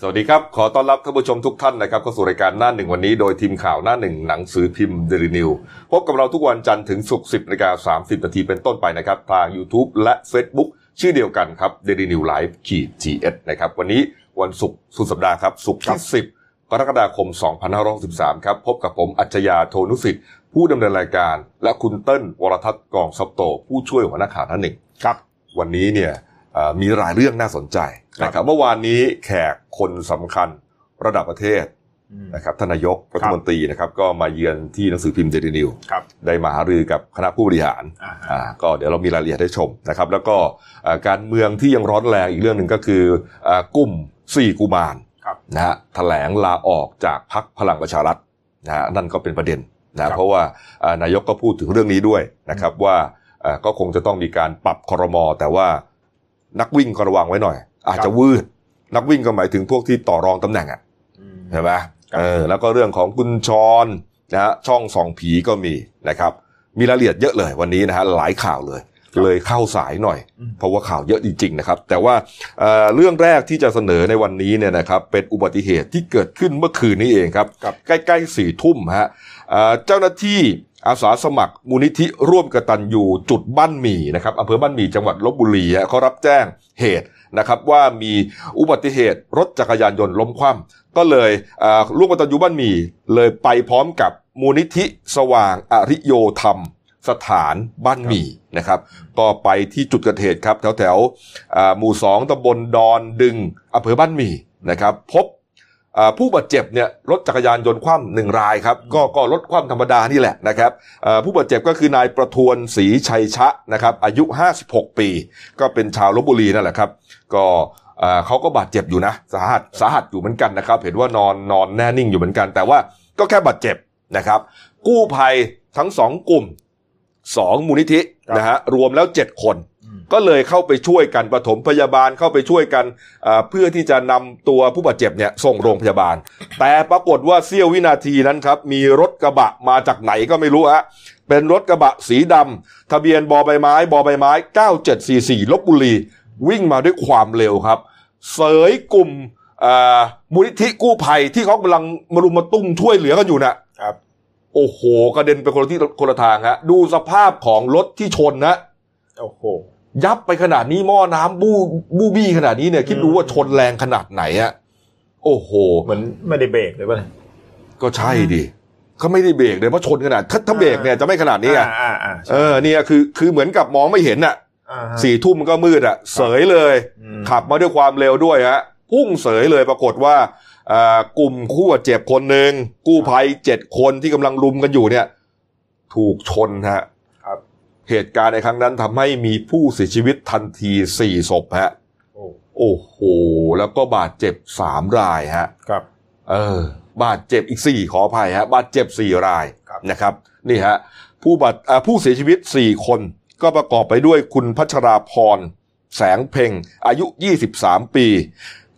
สวัสดีครับ ขอต้อนรับท่านผู้ชมทุกท่านนะครับเข้าสู่รายการหน้าหนึ่งวันนี้โดยทีมข่าวหน้าหนึ่งหนังสือพิมพ์เดลินิวส์พบกับเราทุกวันจันทร์ถึงศุกร์สิบนาฬิกาสามสิบนาทีเป็นต้นไปนะครับ ทาง YouTube และ Facebook ชื่อเดียวกันครับเดลินิวส์ไลฟ์ขีดจีเอสนะครับ วันนี้วันศุกร์สุดสัปดาห์ครับศุกร์ที่สิบกรกฎาคม 2563ครับ พบกับผมอัจฉริยะโทนุสิทธิ์ ผู้ดำเนินรายการ และคุณเติ้ลวรทัศน์กองซับโต ผู้ช่วยหัวหน้าข่าวหน้าหนึ่งครับ วันนี้เนี่ยเอ่อ มีหลายเรื่องน่าสนใจนะครับเมื่อวานนี้แขกคนสำคัญระดับประเทศนะครับท่านนายกรัฐมนตรีนะครับก็มาเยือนที่หนังสือพิมพ์เดลินิวครับได้มาหารือกับคณะผู้บริหารอ่าอ่าก็เดี๋ยวเรามีรายละเอียดให้ชมนะครับแล้วก็อ่าการเมืองที่ยังร้อนแรงอีกเรื่องหนึ่งก็คืออ่ากลุ่มสี่กุมารครับนะฮะแถลงลาออกจากพักพลังประชารัฐนะฮะนั่นก็เป็นประเด็นครันะบเพราะว่าอ่านายกก็พูดถึงเรื่องนี้ด้วยนะครับว่าอ่าก็คงจะต้องมีการปรับครมแต่ว่า นักวิ่งก็ระวังไว้หน่อย อาจจะวืด นักวิ่งก็หมายถึงพวกที่ต่อรองตำแหน่งอะอืมใช่ไหมครับเออแล้วก็เรื่องของคุณชรนะฮะช่องสองผีก็มีนะครับ มีรายละเอียดเยอะเลยวันนี้นะฮะหลายข่าวเลยเลยเข้าสายหน่อยอืมเพราะว่าข่าวเยอะจริง ๆ นะครับ แต่ว่าเอ่อเรื่องแรกที่จะเสนอในวันนี้เนี่ยนะครับ เป็นอุบัติเหตุที่เกิดขึ้นเมื่อคืนนี้เองครับครับใกล้ๆสี่ทุ่มฮะเอ่อเจ้าหน้าที่ อาสาสมัครมูลนิธิร่วมกตันยูจุดบ้านหมี่นะครับอำเภอบ้านหมี่จังหวัดลบบุรีเขารับแจ้งเหตุนะครับว่ามีอุบัติเหตุรถจักรยานยนต์ล้มคว่ำก็เลยร่วมกตันยูบ้านหมี่เลยไปพร้อมกับมูลนิธิสว่างอริโยธรรม สถานบ้านหมี่นะครับ ก็ไปที่จุดเกิดเหตุครับ แถวแถวหมู่สองตำบลดอนดึงอำเภอบ้านหมี่นะครับ พบ ผู้บาดเจ็บเนี่ยรถจักรยานยนต์คว่ำหนึ่งรายครับก็ก็รถคว่ำธรรมดานี่แหละนะครับอ่าผู้บาดเจ็บก็คือนายประทวนศรีชัยชะนะครับอายุ 56 ปี ก็เป็นชาวลบบุรีนั่นแหละครับ ก็อ่าเขาก็บาดเจ็บอยู่นะสาหัสสาหัสอยู่เหมือนกันนะครับ เห็นว่านอนนอนแน่นิ่งอยู่เหมือนกัน แต่ว่าก็แค่บาดเจ็บนะครับ กู้ภัยทั้งสองกลุ่มสองมูลนิธิครับนะฮะรวมแล้วเจ็ดคนอืม ก็เลยเข้าไปช่วยกันปฐมพยาบาลเข้าไปช่วยกันอ่าเพื่อที่จะนำตัวผู้บาดเจ็บเนี่ยส่งโรงพยาบาล แต่ปรากฏว่าเสี้ยววินาทีนั้นครับมีรถกระบะมาจากไหนก็ไม่รู้ฮะเป็นรถกระบะสีดำทะเบียนบอใบไม้บอใบไม้ 9744ลบบุรี วิ่งมาด้วยความเร็วครับ เสยกลุ่มอ่ามูลนิธิกู้ภัยที่เขากำลังมารุมมาตุ้มช่วยเหลือกันอยู่น่ะครับ โอ้โหกระเด็นไปคนละที่คนละทางฮะดูสภาพของรถที่ชนนะโอ้โห ยับไปขนาดนี้หม้อน้ำบู้บู้บี้ขนาดนี้เนี่ย คิดดูว่าชนแรงขนาดไหนอะโอ้โหเหมือนไม่ได้เบรกเลยป่ะเนี่ยก็ใช่ดิเขาไม่ได้เบรกเลยเพราะชนขนาดถ้าถ้าเบรกเนี่ยจะไม่ขนาดนี้ไงอ่าอ่าอ่าเออเนี่ยคือคือเหมือนกับมองไม่เห็นอะอ่าฮะสี่ทุ่มมันก็มืดอะเสยเลยอืมขับมาด้วยความเร็วด้วยฮะพุ่งเสยเลยปรากฏว่าอ่ากลุ่มคู่บาดเจ็บคนหนึ่งกู้ภัยเจ็ดคนที่กำลังรุมกันอยู่เนี่ย ถูกชนฮะครับ เหตุการณ์ในครั้งนั้นทำให้มีผู้เสียชีวิตทันทีสี่ศพฮะโอ้โอ้โห แล้วก็บาดเจ็บสามรายฮะครับ เออ บาดเจ็บอีกสี่ขออภัยฮะ บาดเจ็บสี่รายครับนะครับ นี่ฮะ ผู้บาดอ่าผู้เสียชีวิตสี่คนก็ประกอบไปด้วยคุณพัชราพร แสงเพ่งอายุ 23 ปี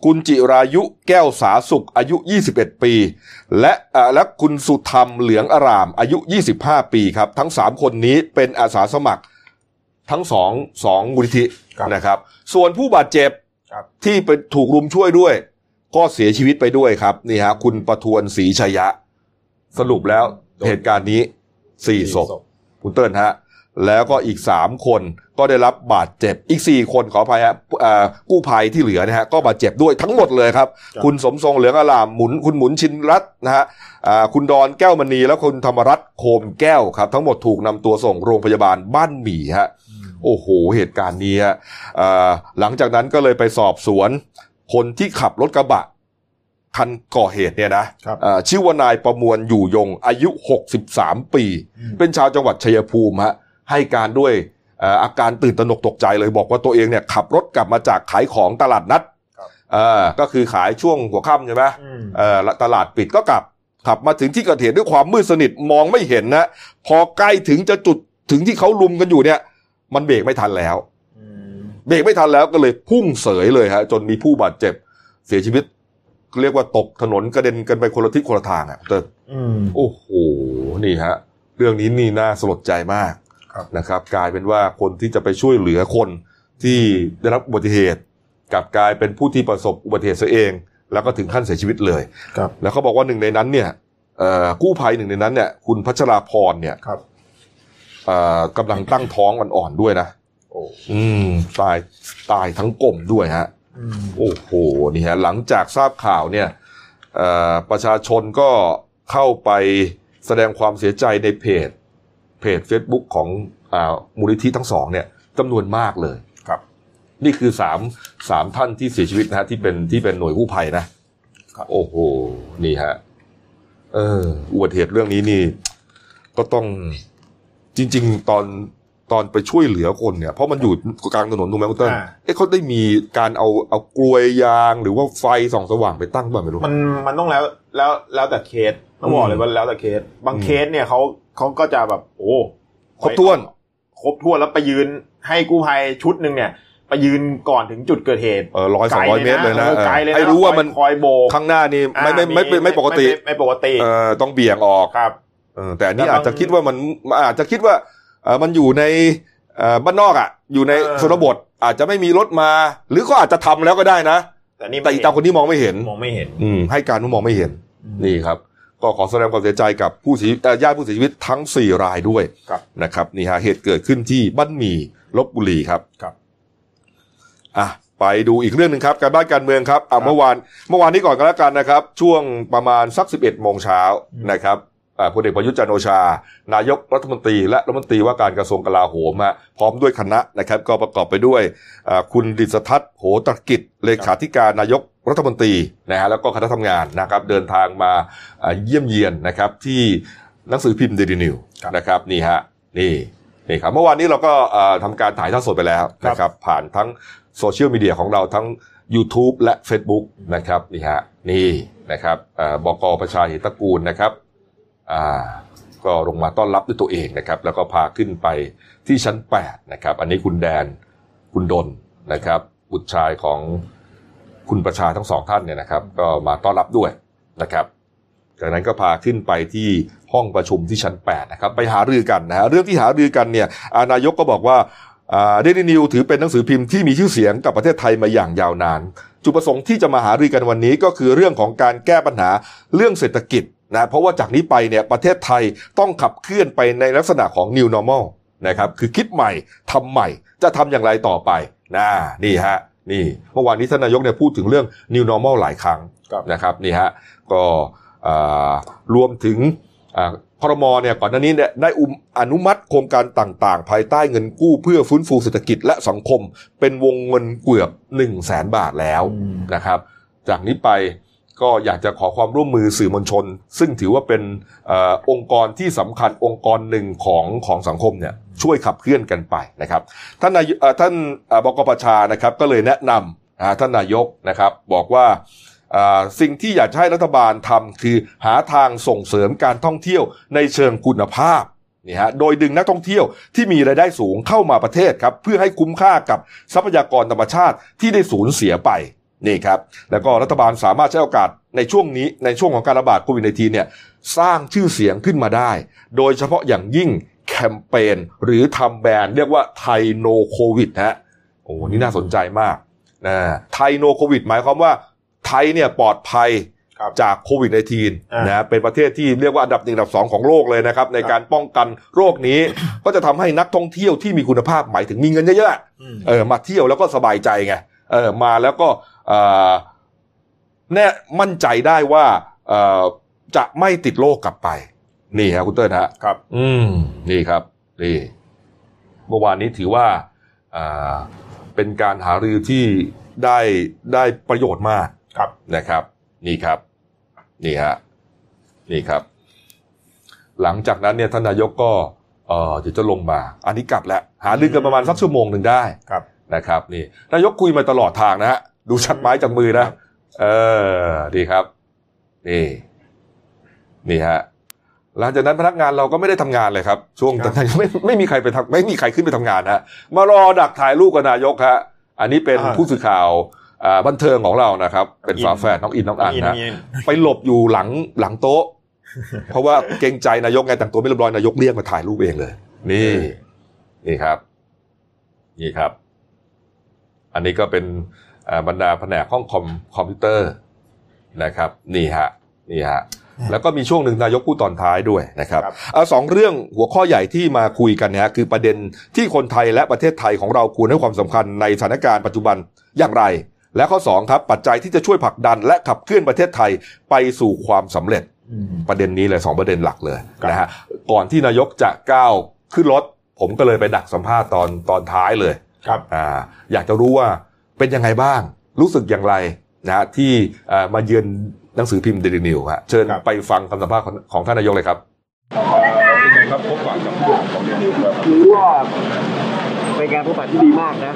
คุณจิรายุแก้วสาสุขอายุ 21 ปี และอ่าและคุณสุธรรมเหลืองอารามอายุ 25 ปีครับ ทั้ง 3 คนนี้เป็นอาสาสมัครทั้งสองสองมูลนิธิครับนะครับ ส่วนผู้บาดเจ็บครับที่ไปถูกรุมช่วยด้วย ก็เสียชีวิตไปด้วยครับนี่ฮะคุณประทวนศรีชัยะ สรุปแล้วเหตุการณ์นี้สี่ศพคุณเติ้ลฮะ แล้วก็อีกสามคนก็ได้รับบาดเจ็บอีกสี่คนขออภัยฮะเอ่อกู้ภัยที่เหลือนะฮะก็บาดเจ็บด้วยทั้งหมดเลยครับครับคุณสมทรงเหลืองอลามหมุนคุณหมุนชินรัตน์นะฮะอ่าคุณดอนแก้วมณีและคุณธรรมรัตน์โคมแก้วครับ ทั้งหมดถูกนำตัวส่งโรงพยาบาลบ้านหมี่ฮะโอ้โหเหตุการณ์นี้ฮะอ่าหลังจากนั้นก็เลยไปสอบสวน คนที่ขับรถกระบะคันก่อเหตุเนี่ยนะครับอ่าชื่อว่านายประมวลอยู่ยงอายุ 63 ปีอืมเป็นชาวจังหวัดชัยภูมิฮะ ให้การด้วยเอ่ออาการตื่นตระหนกตกใจเลยบอกว่าตัวเองเนี่ยขับรถกลับมาจากขายของตลาดนัดครับเอ่อก็คือขายช่วงหัวค่ำใช่ไหมอืมเอ่อตลาดปิดก็กลับขับมาถึงที่เกิดเหตุด้วยความมืดสนิทมองไม่เห็นนะ พอใกล้ถึงจะจุดถึงที่เขาลุมกันอยู่เนี่ย มันเบรกไม่ทันแล้วอืมเบรกไม่ทันแล้วก็เลยพุ่งเสยเลยฮะจนมีผู้บาดเจ็บเสียชีวิต เรียกว่าตกถนนกระเด็นกันไปคนละทิศคนละทางอะแต่อืมโอ้โหนี่ฮะ เรื่องนี้นี่น่าสลดใจมากครับ นะครับ กลายเป็นว่าคนที่จะไปช่วยเหลือคนที่ได้รับอุบัติเหตุกลับกลายเป็นผู้ที่ประสบอุบัติเหตุซะเอง แล้วก็ถึงขั้นเสียชีวิตเลยครับแล้วเขาบอกว่าหนึ่งในนั้นเนี่ยเอ่อกู้ภัยหนึ่งในนั้นเนี่ย คุณพัชราพรเนี่ยครับเอ่อกำลังตั้งท้องอ่อนๆด้วยนะโอ้อืมตายตายทั้งกลมด้วยฮะอืมโอ้โหนี่ฮะหลังจากทราบข่าวเนี่ยเอ่อประชาชนก็เข้าไปแสดงความเสียใจในเพจ เพจ Facebook ของอามูลนิธิทั้งสองเนี่ยจำนวนมากเลยครับ นี่คือสามสามท่านที่เสียชีวิตนะฮะที่เป็นที่เป็นหน่วยกู้ภัยนะครับโอ้โหนี่ฮะเอออุบัติเหตุเรื่องนี้นี่ ก็ต้องจริง ๆ ตอนตอนไปช่วยเหลือคนเนี่ย เพราะมันอยู่กลางถนนถูกไหมคุณเติ้ลอ่าเอ๊ะเขาได้มีการเอาเอากลวยยางหรือว่าไฟส่องสว่างไปตั้งบ้างไม่รู้ มันมันต้องแล้วแล้วแล้วแต่เคส ต้องบอกเลยว่าแล้วแต่เคส บางอืมเคสเนี่ยเขาเขาก็จะแบบโอ้ครบถ้วน ครบถ้วนแล้วไปยืนให้กู้ภัยชุดหนึ่งเนี่ยไปยืนก่อนถึงจุดเกิดเหตุเออร้อยสองร้อยเมตรเลยนะออไกลเลยนะให้รู้ว่ามันคอยโบกข้างหน้านี่ไม่ไม่อ่าไม่ไม่ไม่ปกติไม่ไม่ปกติเออต้องเบี่ยงออกครับเออแต่อันนี้แล้วบางอาจจะคิดว่ามันอาจจะคิดว่าเออมันอยู่ในเอ่อบ้านนอกอะ อยู่ในเออชนบทอาจจะไม่มีรถมา หรือก็อาจจะทำแล้วก็ได้นะ แต่นี่แต่อีกตาคนนี้มองไม่เห็นมองไม่เห็น อืมให้การว่ามองไม่เห็น นี่ครับ ก็ขอแสดงความเสียใจกับผู้เสียเอ่อญาติผู้เสียชีวิตทั้ง 4 รายด้วยครับนะครับนี่ฮะเหตุเกิดขึ้นที่บ้านหมี่ลบบุรีครับครับอะไปดูอีกเรื่องหนึ่งครับการบ้านการเมืองครับครัอะบเมื่อวานเมื่อวานนี้ก่อนก็แล้วกันนะครับ ช่วงประมาณสัก 11โมงเช้าอืมนะครับอ่าพลเอกประยุทธ์จันทร์โอชา นายกรัฐมนตรี และรัฐมนตรีว่าการกระทรวงกลาโหมฮะพร้อมด้วยคณะนะครับ ก็ประกอบไปด้วยอ่าคุณดิษทัศน์โหตรกิจเลขาธิการนายก รัฐมนตรีนะฮะแล้วก็คณะทำงานนะครับเดินทางมาอ่าเยี่ยมเยียนนะครับที่หนังสือพิมพ์เดลินิวครับนะครับนี่ฮะนี่นี่ครับเมื่อวานนี้เราก็เอ่อทำการถ่ายทอดสดไปแล้วนะครับผ่านทั้งโซเชียลมีเดียของเราทั้ง YouTube และ Facebook นะครับนี่ฮะนี่นะครับเอ่อบกประชาเหตตระกูลนะครับอ่าก็ลงมาต้อนรับด้วยตัวเองนะครับแล้วก็พาขึ้นไปที่ชั้น 8 นะครับ อันนี้คุณแดนคุณดนนะครับบุตรชายของ คุณประชาทั้งสองท่านเนี่ยนะครับ ก็มาต้อนรับด้วยนะครับ จากนั้นก็พาขึ้นไปที่ห้องประชุมที่ชั้น 8 นะครับ ไปหารือกันนะฮะเรื่องที่หารือกันเนี่ยอ่านายกก็บอกว่าเดลินิวถือเป็นหนังสือพิมพ์ที่มีชื่อเสียงกับประเทศไทยมาอย่างยาวนาน จุดประสงค์ที่จะมาหารือกันวันนี้ก็คือเรื่องของการแก้ปัญหาเรื่องเศรษฐกิจนะเพราะว่าจากนี้ไปเนี่ยประเทศไทยต้องขับเคลื่อนไปในลักษณะของ new normal นะครับคือคิดใหม่ทำใหม่จะทำอย่างไรต่อไปนะนี่ฮะ นี่เมื่อวานนี้ท่านนายกเนี่ยพูดถึงเรื่อง new normal หลายครั้งครับนะครับนี่ฮะก็อ่ารวมถึงอ่าพรมเนี่ยก่อนหน้านี้เนี่ยได้อุมอนุมัติโครงการต่างๆ ภายใต้เงินกู้เพื่อฟื้นฟูเศรษฐกิจและสังคม เป็นวงเงินเกือบ1 0 0 0 0แสนบาทแล้วอืมนะครับ จากนี้ไป ก็อยากจะขอความร่วมมือสื่อมวลชน ซึ่งถือว่าเป็นอองค์กรที่สำคัญองค์กรหนึ่งของของสังคมเนี่ยช่วยขับเคลื่อนกันไปนะครับ ท่านนายท่านบกปชานะครับก็เลยแนะนำท่านนายกนะครับบอกว่าสิ่งที่อยากจะให้รัฐบาลทำคือหาทางส่งเสริมการท่องเที่ยวในเชิงคุณภาพนี่ฮะโดยดึงนักท่องเที่ยวที่มีรายได้สูงเข้ามาประเทศครับเพื่อให้คุ้มค่ากับทรัพยากรธรรมชาติที่ได้สูญเสียไป นี่ครับ แล้วก็รัฐบาลสามารถใช้โอกาสในช่วงนี้ในช่วงของการระบาดโควิด -19 เนี่ยสร้างชื่อเสียงขึ้นมาได้ โดยเฉพาะอย่างยิ่งแคมเปญหรือทำแบรนด์เรียกว่าไทยโนโควิดฮะโอ้โหนี่น่าสนใจมากนะไทยโนโควิดหมายความว่าไทยเนี่ยปลอดภัยครับจากโควิดอ่า -19 นะเป็นประเทศที่เรียกว่าอันดับหนึ่งอันดับสองของโลกเลยนะครับ ในการป้องกันโรคนี้ ก็จะทำให้นักท่องเที่ยวที่มีคุณภาพหมายถึงมีเงินเยอะๆอืมเออมาเที่ยวแล้วก็สบายใจไงเออมาแล้วก็เอ่อ แน่มั่นใจได้ว่าเอ่อจะไม่ติดโรคกลับไป นี่ครับคุณเติ้ลฮะครับ อืมนี่ครับนี่เมื่อวานนี้ถือว่าอ่าเป็นการหารือที่ได้ได้ประโยชน์มากครับนะครับ นี่ครับ นี่ฮะนี่ครับ หลังจากนั้นเนี่ยท่านนายกก็เออเดี๋ยวจะลงมา อันนี้กลับแล้วหารือกันประมาณสักชั่วโมงหนึ่งได้ครับนะครับ นี่นายกคุยมาตลอดทางนะฮะ ดูชัดไม้จากมือนะ เออ ดีครับ นี่ นี่ฮะ หลังจากนั้นพนักงานเราก็ไม่ได้ทำงานเลยครับ ช่วงครับตอนนั้นไม่ไม่มีใครไปทำไม่มีใครขึ้นไปทำงานนะฮะ มารอดักถ่ายรูปกับนายกฮะ อันนี้เป็นอ่าผู้สื่อข่าวอ่าบันเทิงของเรานะครับ เป็นอินฝาแฝดน้องอินน้องอันอินนะอินไปหลบอยู่หลังหลังโต๊ะ เพราะว่าเกรงใจนายกไงแต่งตัวไม่เรียบร้อยนายกเรียกมาถ่ายรูปเองเลย นี่ นี่ครับ นี่ครับ อันนี้ก็เป็นอ่า บรรดาแผนกห้องคอมคอมพิวเตอร์นะครับนี่ฮะนี่ฮะแล้วก็มีช่วงหนึ่งนายกพูดตอนท้ายด้วยนะครับครับเอาสองเรื่องหัวข้อใหญ่ที่มาคุยกันเนี่ยฮะคือประเด็นที่คนไทยและประเทศไทยของเราควรให้ความสำคัญในสถานการณ์ปัจจุบันอย่างไร และข้อสองครับปัจจัยที่จะช่วยผลักดัน และขับเคลื่อนประเทศไทยไปสู่ความสำเร็จอืมประเด็นนี้เลยสองประเด็นหลักเลยครับนะฮะก่อนที่นายกจะก้าวขึ้นรถ ผมก็เลยไปดักสัมภาษณ์ตอนตอนท้ายเลยครับอ่าอยากจะรู้ว่า เป็นยังไงบ้าง รู้สึกอย่างไรนะฮะที่อ่ามาเยือนหนังสือพิมพ์เดลินิวฮะเชิญครับไปฟังคำสัมภาษณ์ของของท่านนายกเลยครับเป็นไงครับพบปะกับผู้ของเรียนครับถือว่าเป็นการพบปะที่ดีมากนะ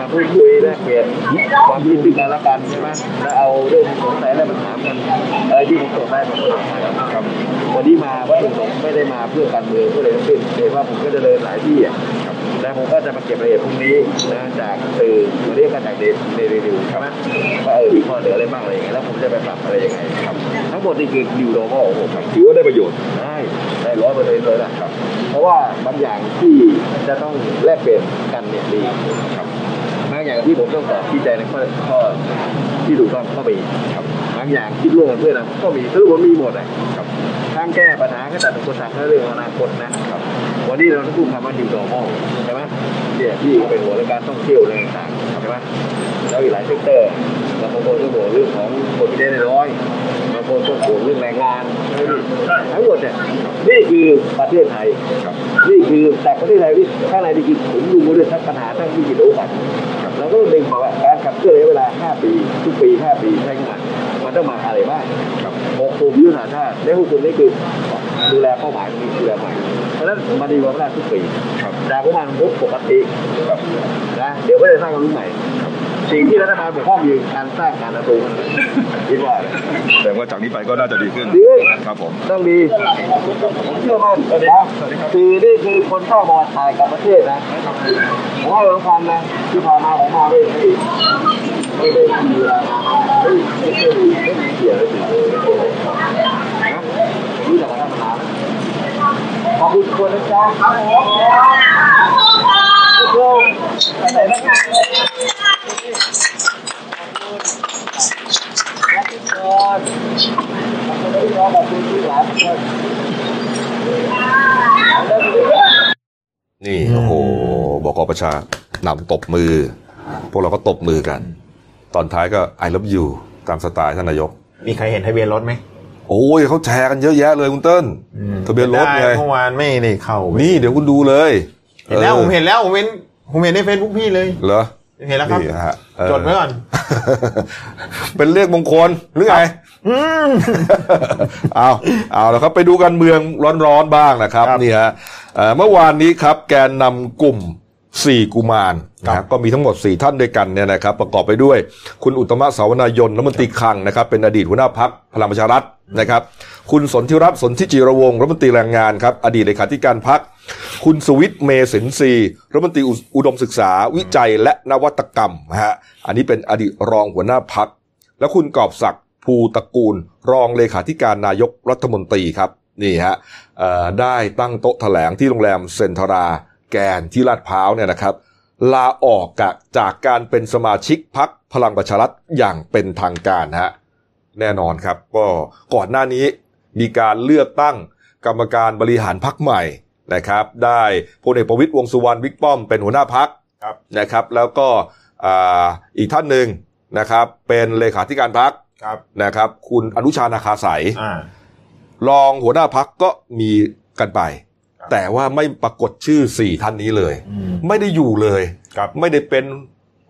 มาพูดคุยแลกเปลี่ยนความคิดซึ่งกันและกันใช่ไหมแล้วเอาเรื่องสงสัยอะไรมาถามกันอะไรที่ผมตอบได้ผมก็ตอบไปครับวันนี้มาวัตถุประสงค์ไม่ได้มาเพื่อการเมืองเพื่ออะไรทั้งสิ้นแต่ว่าผมก็จะเดินหลายที่อะ ครับแล้วผมก็จะมาเก็บรายละเอียดพวกนี้นะจากสื่อมาเรียกกันจากเดเดลิวิวใช่ไหมว่าเออมีข้อเหลืออะไรบ้างอะไรอย่างเงี้ยแล้วผมจะไปปรับอะไรยังไงครับ ทั้งหมดนี่คือดิวโนโมของผมครับถือว่าได้ประโยชน์ได้ได้ร้อยเปอร์เซ็นต์เลยนะครับ เพราะว่าบางอย่างที่จะต้องแลกเปลี่ยนกันเนี่ยดีครับบางอย่างที่ผมต้องตอบที่ใจในข้อข้อที่ถูกต้องก็มีครับบางอย่างคิดร่วมกันเพื่อนนะก็มีสรุปว่ามีหมดเลยครับทางแก้ปัญหาก็แต่เป็นคนทางเรื่องอนาคตนะครับ วันนี้เราต้องพูดคำว่าดิวดอมอลใช่ไหมเนี่ยพี่เป็นหัวในการท่องเที่ยวอะไรต่างๆใช่ไหมแล้วอีกหลายเซกเตอร์บางคนก็ห่วงเรื่องของคนที่ได้น้อยบางคนก็ห่วงเรื่องแรงงานทั้งหมดเนี่ยนี่คือประเทศไทยนี่คือแต่ประเทศไทยที่ข้างในนี่คือผมดูด้วยทั้งปัญหาทั้งวิกฤตโอกาสครับเราก็ต้องดึงมาว่าการขับเคลื่อนระยะเวลา 5 ปี ทุกปี 5 ปีใช้งานมันต้องมาอะไรบ้างครับหกกลุ่มยุทธศาสตร์ชาติและหกกลุ่มนี้คือดูแลเป้าหมายนี้ดูแลใหม่ ราะฉะนั้นมาดีกว่าแรกทุกปีครับจากประมาณมุกปกติครับนะเดี๋ยวก็จะสร้างความรู้ใหม่ครับสิ่งที่รัฐบาลบกพร่องอยู่การสร้างการประตูคิดว่าแสดงว่าจากนี้ไปก็น่าจะดีขึ้นดีครับผมต้องดีผมเชื่อมั่นนะคือนี่คือคนเข้ามาถ่ายกับประเทศนะผมให้สำคัญนะที่ผ่านมาผมมาไม่ไม่ไม่ได้มีเวลาไม่ไม่ไม่ไม่มีเกียรติเลยนะรู้จักกันมา ขอบคุณทุกคนนะจ๊ะทุกคนไปไหนบ้างนะขอบคุณทุกคนขอบคุณทุกคนขอบคุณทุกหลายทุกคนนี่โอ้โหบก.ประชานำตบมือ พวกเราก็ตบมือกัน ตอนท้ายก็ I love you ตามสไตล์ท่านนายก มีใครเห็นทะเบียนรถไหม โอ้ยเขาแชร์กันเยอะแยะเลยคุณเติ้ลทะเบียนรถไงด้เมื่อวานไม่ได้เข้าไปนี่เดี๋ยวคุณดูเลยเห็นแล้วออผมเห็นแล้วผมเห็นผมเห็นในเฟซบุ๊กพี่เลยเหรอเห็นแล้วครับนี่ฮะเออจดไว้ก่อน เป็นเลขมงคลหรือไงอืมเอาเอาแล้วครับไปดูการเมืองร้อนๆบ้างนะครับครับนี่ฮะเอ่อเมื่อวานนี้ครับแกนนำกลุ่ม สี่กุมารนะคครัรับบก็มีทั้งหมดสี่ท่านด้วยกันเนี่ยนะครับประกอบไปด้วยคุณอุตตมะสาวนายนรัฐมนตรีคลังนะครับเป็นอดีตหัวหน้าพักพลังประชารัฐนะครับคุณสนธิรัตน์สนธิจิรวงศ์รัฐมนตรีแรงงานครับอดีตเลขาธิการพักคุณสวิทย์เมสินทรีย์รัฐมนตรีอุดมศึกษาวิจัยและนวัตกรรมนะฮะอันนี้เป็นอดีตรองหัวหน้าพักและคุณกอบศักดิ์ภูตระกูล รองเลขาธิการนายกรัฐมนตรีครับนี่ฮะเอ่อได้ตั้งโต๊ะแถลงที่โรงแรมเซนทรา แกนที่ลาดพร้าวเนี่ยนะครับลาออกกะจากการเป็นสมาชิกพักพลังประชารัฐอย่างเป็นทางการฮะแน่นอนครับ ก็ก่อนหน้านี้มีการเลือกตั้งกรรมการบริหารพักใหม่นะครับ ได้พลเอกประวิตยวงษ์สุวรรณบิ๊กป้อมเป็นหัวหน้าพักครับนะครับ แล้วก็อ่าอีกท่านหนึ่งนะครับ เป็นเลขาธิการพักครับนะครับ คุณอนุชานาคาสายอ่ารองหัวหน้าพักก็มีกันไปครับ แต่ว่าไม่ปรากฏชื่อสี่ท่านนี้เลยอืมไม่ได้อยู่เลยครับไม่ได้เป็น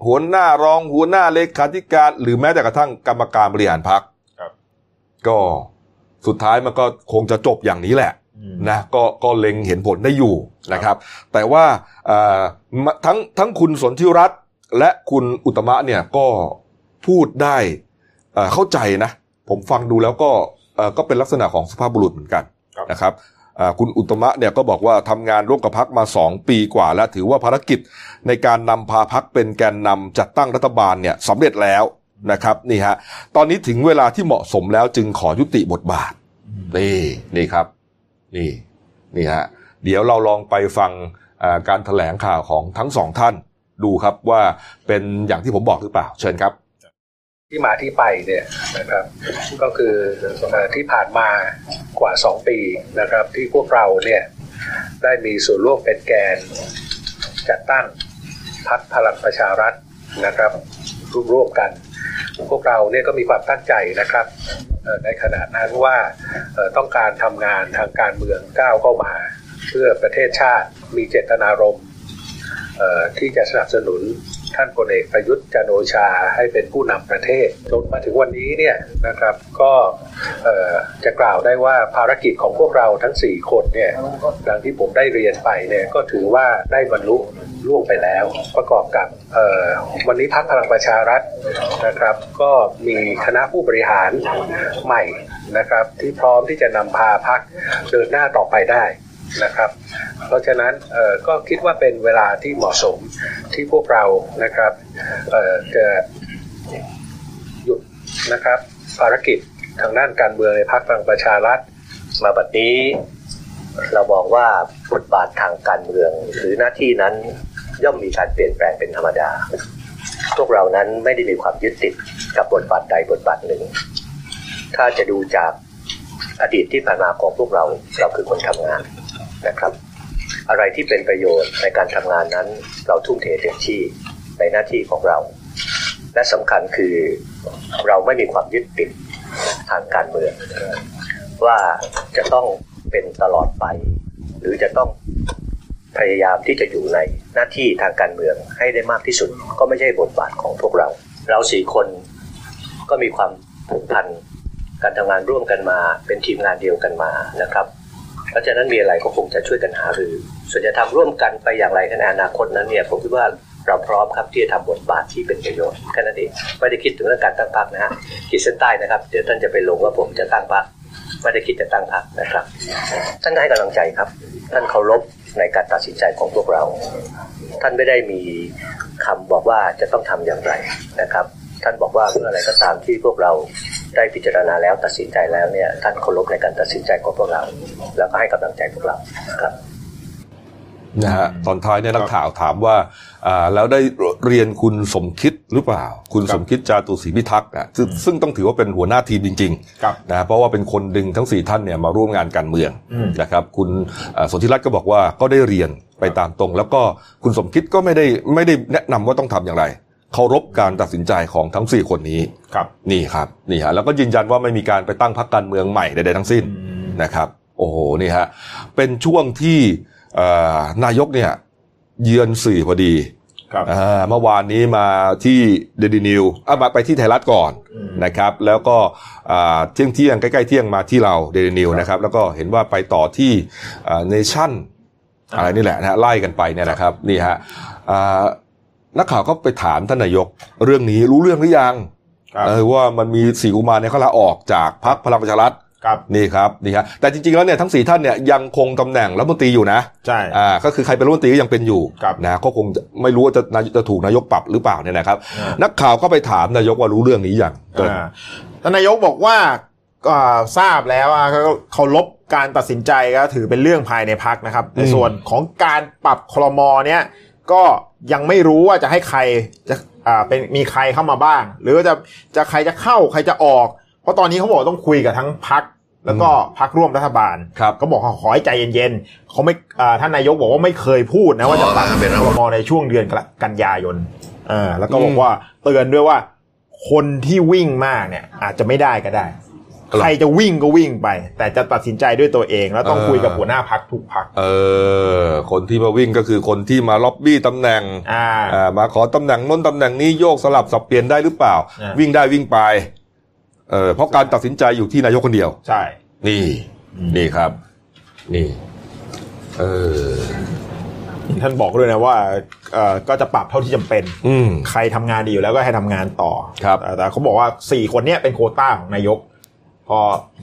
หัวหน้ารองหัวหน้าเลขาธิการ หรือแม้แต่กระทั่งกรรมการบริหารพักครับก็สุดท้ายมันก็คงจะจบอย่างนี้แหละอืมนะก็ก็เล็งเห็นผลได้อยู่นะครับ แต่ว่าเอ่อมาทั้งทั้งคุณสนธิรัตน์และคุณอุตตมะเนี่ยก็พูดได้เอ่อเข้าใจนะ ผมฟังดูแล้วก็เอ่อก็เป็นลักษณะของสุภาพบุรุษเหมือนกันครับนะครับเอ่อ คุณอุตมะเนี่ยก็บอกว่าทำงานร่วมกับพักมาสองปีกว่า แล้วถือว่าภารกิจในการนำพาพักเป็นแกนนำจัดตั้งรัฐบาลเนี่ยสำเร็จแล้วนะครับนี่ฮะตอนนี้ถึงเวลาที่เหมาะสมแล้วจึงขอยุติบทบาท นี่นี่ครับ นี่นี่ฮะเดี๋ยวเราลองไปฟังการถแถลงข่าวของทั้งสองท่านดูครับว่าเป็นอย่างที่ผมบอกหรือเปล่า เชิญครับ ที่มาที่ไปเนี่ยนะครับก็คือที่ผ่านมากว่า 2 ปีนะครับที่พวกเราเนี่ยได้มีส่วนร่วมเป็นแกน จัดตั้งพรรคพลังประชารัฐนะครับร่วมร่วมกัน พวกเราเนี่ยก็มีความตั้งใจนะครับในขณะนั้นว่าต้องการทำงานทางการเมืองก้าวเข้ามา เพื่อประเทศชาติมีเจตนารมณ์ที่จะสนับสนุน ท่านพลเอกประยุทธ์จันโอชาให้เป็นผู้นำประเทศจนมาถึงวันนี้เนี่ยนะครับก็จะกล่าวได้ว่าภารกิจของพวกเราทั้ง 4 คนเนี่ยดังที่ผมได้เรียนไปเนี่ยก็ถือว่าได้บรรลุล่วงไปแล้ว ประกอบกับวันนี้พรรคพลังประชารัฐนะครับ ก็มีคณะผู้บริหารใหม่นะครับ ที่พร้อมที่จะนำพาพรรคเดินหน้าต่อไปได้ นะครับ เพราะฉะนั้นก็คิดว่าเป็นเวลาที่เหมาะสมที่พวกเรานะครับจะหยุดนะครับภารกิจทางด้านการเมืองในพรรคพลังประชารัฐมาบัดนี้เรามองว่าบทบาททางการเมืองหรือหน้าที่นั้นย่อมมีการเปลี่ยนแปลงเป็นธรรมดา พวกเรานั้นไม่ได้มีความยึดติดกับบทบาทใดบทบาทหนึ่ง ถ้าจะดูจากอดีตที่ผ่านมาของพวกเราเราคือคนทำงาน นะครับ อะไรที่เป็นประโยชน์ในการทำงานนั้น เราทุ่มเทเต็มที่ในหน้าที่ของเรา และสำคัญคือเราไม่มีความยึดติดทางการเมือง ว่าจะต้องเป็นตลอดไป หรือจะต้องพยายามที่จะอยู่ในหน้าที่ทางการเมืองให้ได้มากที่สุด ก็ไม่ใช่บทบาทของพวกเรา เราสี่คนก็มีความผูกพันการทำงานร่วมกันมา เป็นทีมงานเดียวกันมานะครับ เพราะฉะนั้นมีอะไรก็คงจะช่วยกันหารือส่วนจะทำร่วมกันไปอย่างไรในอนาคตนั้นเนี่ยผมคิดว่าเราพร้อมครับที่จะทำบทบาทที่เป็นประโยชน์แค่นั้นเองไม่ได้คิดถึงเรื่องการตั้งพรรคนะฮะขีดเส้นใต้นะครับ เดี๋ยวท่านจะไปลงว่าผมจะตั้งพรรคไม่ได้คิดจะตั้งพรรคนะครับ ท่านให้กำลังใจครับ ท่านเคารพในการตัดสินใจของพวกเรา ท่านไม่ได้มีคำบอกว่าจะต้องทำอย่างไรนะครับ ท่านบอกว่าเมื่ออะไรก็ตามที่พวกเราได้พิจารณาแล้วตัดสินใจแล้วเนี่ยท่านเคารพในการตัดสินใจของพวกเรา แล้วก็ให้กำลังใจพวกเราครับนะฮะตอนท้ายเนี่ยนักข่าวถามว่าอ่าแล้วได้เรียนคุณสมคิดหรือเปล่า คุณสมคิดจาตุศรีพิทักษ์อะซึ่งซึ่งต้องถือว่าเป็นหัวหน้าทีมจริงครับๆนะเพราะว่าเป็นคนดึงทั้ง 4 ท่านเนี่ยมาร่วมงานการเมืองอืมนะครับคุณอ่าสนธิรัตน์ก็บอกว่าก็ได้เรียนไปตามตรง แล้วก็คุณสมคิดก็ไม่ได้ไม่ได้แนะนำว่าต้องทำอย่างไร เคารพการตัดสินใจของทั้ง4คนนี้ครับนี่ครับนี่ฮะแล้วก็ยืนยันว่าไม่มีการไปตั้งพรรคการเมืองใหม่ใดๆทั้งสิ้นนะครับ โอ้โหนี่ฮะเป็นช่วงที่เอ่อนายกเนี่ยเยือนสื่อพอดีครับอ่าเมื่อวานนี้มาที่เดลินิวส์อะมาไปที่ไทยรัฐก่อนอืมนะครับ แล้วก็อ่าเที่ยงเที่ยงใกล้ๆเที่ยงมาที่เราเดลินิวส์นะครับ แล้วก็เห็นว่าไปต่อที่เนชั่นอะไรนี่แหละนะฮะไล่กันไปเนี่ยนะครับนี่ฮะอ่า นักข่าวก็ไปถามท่านนายก เรื่องนี้รู้เรื่องหรือยังครับเออว่ามันมีสี่กุมารเนี่ยเขาลาออกจากพรรคพลังประชารัฐครับนี่ครับนี่ฮะแต่จริงๆแล้วเนี่ยทั้งสี่ท่านเนี่ยยังคงตำแหน่งรัฐมนตรีอยู่นะใช่อ่าก็คือใครเป็นรัฐมนตรีก็ยังเป็นอยู่ครับนะก็คงจะไม่รู้ว่าจะนายจะถูกนายกปรับหรือเปล่าเนี่ยนะครับอ่านักข่าวก็ไปถามนายกว่ารู้เรื่องนี้อย่างเกิดอ่าท่านนายกบอกว่าก็ทราบแล้วอะเขาเคารพการตัดสินใจก็ถือเป็นเรื่องภายในพักนะครับในส่วนของการปรับคลมอเนี้ย ก็ยังไม่รู้ว่าจะให้ใครจะอ่าเป็นมีใครเข้ามาบ้าง หรือว่าจะจะใครจะเข้าใครจะออก เพราะตอนนี้เขาบอกต้องคุยกับทั้งพักแล้วก็พักร่วมรัฐบาลครับก็บอกว่าขอให้ใจเย็นๆเขาไม่อ่าท่านนายกบอกว่าไม่เคยพูดนะว่าจะปรับคลมอในช่วงเดือนกันยายนอ่าแล้วก็บอกว่าเตือนด้วยว่าคนที่วิ่งมากเนี่ยอาจจะไม่ได้ก็ได้ครับ ใครจะวิ่งก็วิ่งไป แต่จะตัดสินใจด้วยตัวเอง แล้วต้องเออคุยกับหัวหน้าพักทุกพักเออ คนที่มาวิ่งก็คือคนที่มาล็อบบี้ตำแหน่งอ่าอ่ามาขอตำแหน่งน้นตำแหน่งนี้โยกสลับสับเปลี่ยนได้หรือเปล่าอ่า วิ่งได้วิ่งไปเออเพราะการตัดสินใจอยู่ที่นายกคนเดียว ใช่ นี่อืมนี่ครับ นี่ เออท่านบอกด้วยนะว่าเอ่อก็จะปรับเท่าที่จำเป็นอืมใครทำงานดีอยู่แล้วก็ให้ทำงานต่อครับแต่แต่เขาบอกว่าสี่คนเนี้ยเป็นโควต้าของนายกพ อ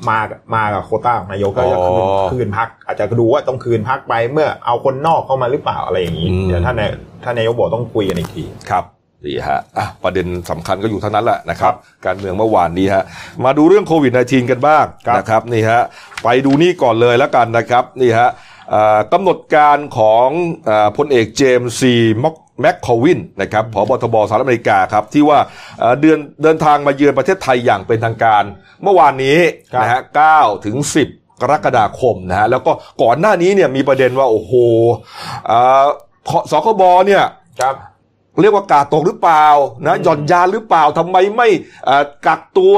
มามากับโควต้าของนายกก็จะคืนอ๋อคืนพัก อาจจะดูว่าต้องคืนพักไปเมื่อเอาคนนอกเข้ามาหรือเปล่าอะไรอย่างนี้อืมเดี๋ยวท่านนายท่านนายกบอกต้องคุยกันอีกทีครับดีฮะอะประเด็นสำคัญก็อยู่เท่านั้นแหละนะครับ การเมืองเมื่อวานนี้ฮะ มาดูเรื่องโควิด -19 กันบ้างครับนะครับนี่ฮะไปดูนี่ก่อนเลยแล้วกันนะครับนี่ฮะอ่ากำหนดการของอาพลเอกเจมส์ซีม็อก แม็กคอวินนะครับผบทบสหรัฐอเมริกาครับ ที่ว่าเอ่อเดือนเดินทางมาเยือนประเทศไทยอย่างเป็นทางการ เมื่อวานนี้ครับนะฮะ9ถึง 10 กรกฎาคมนะฮะแล้วก็ก่อนหน้านี้เนี่ยมีประเด็นว่า โอ้โหเอ่อขสคบเนี่ยครับเรียกว่ากาดตกหรือเปล่านะหย่อนยานหรือเปล่าทำไมไม่เอ่อกักตัว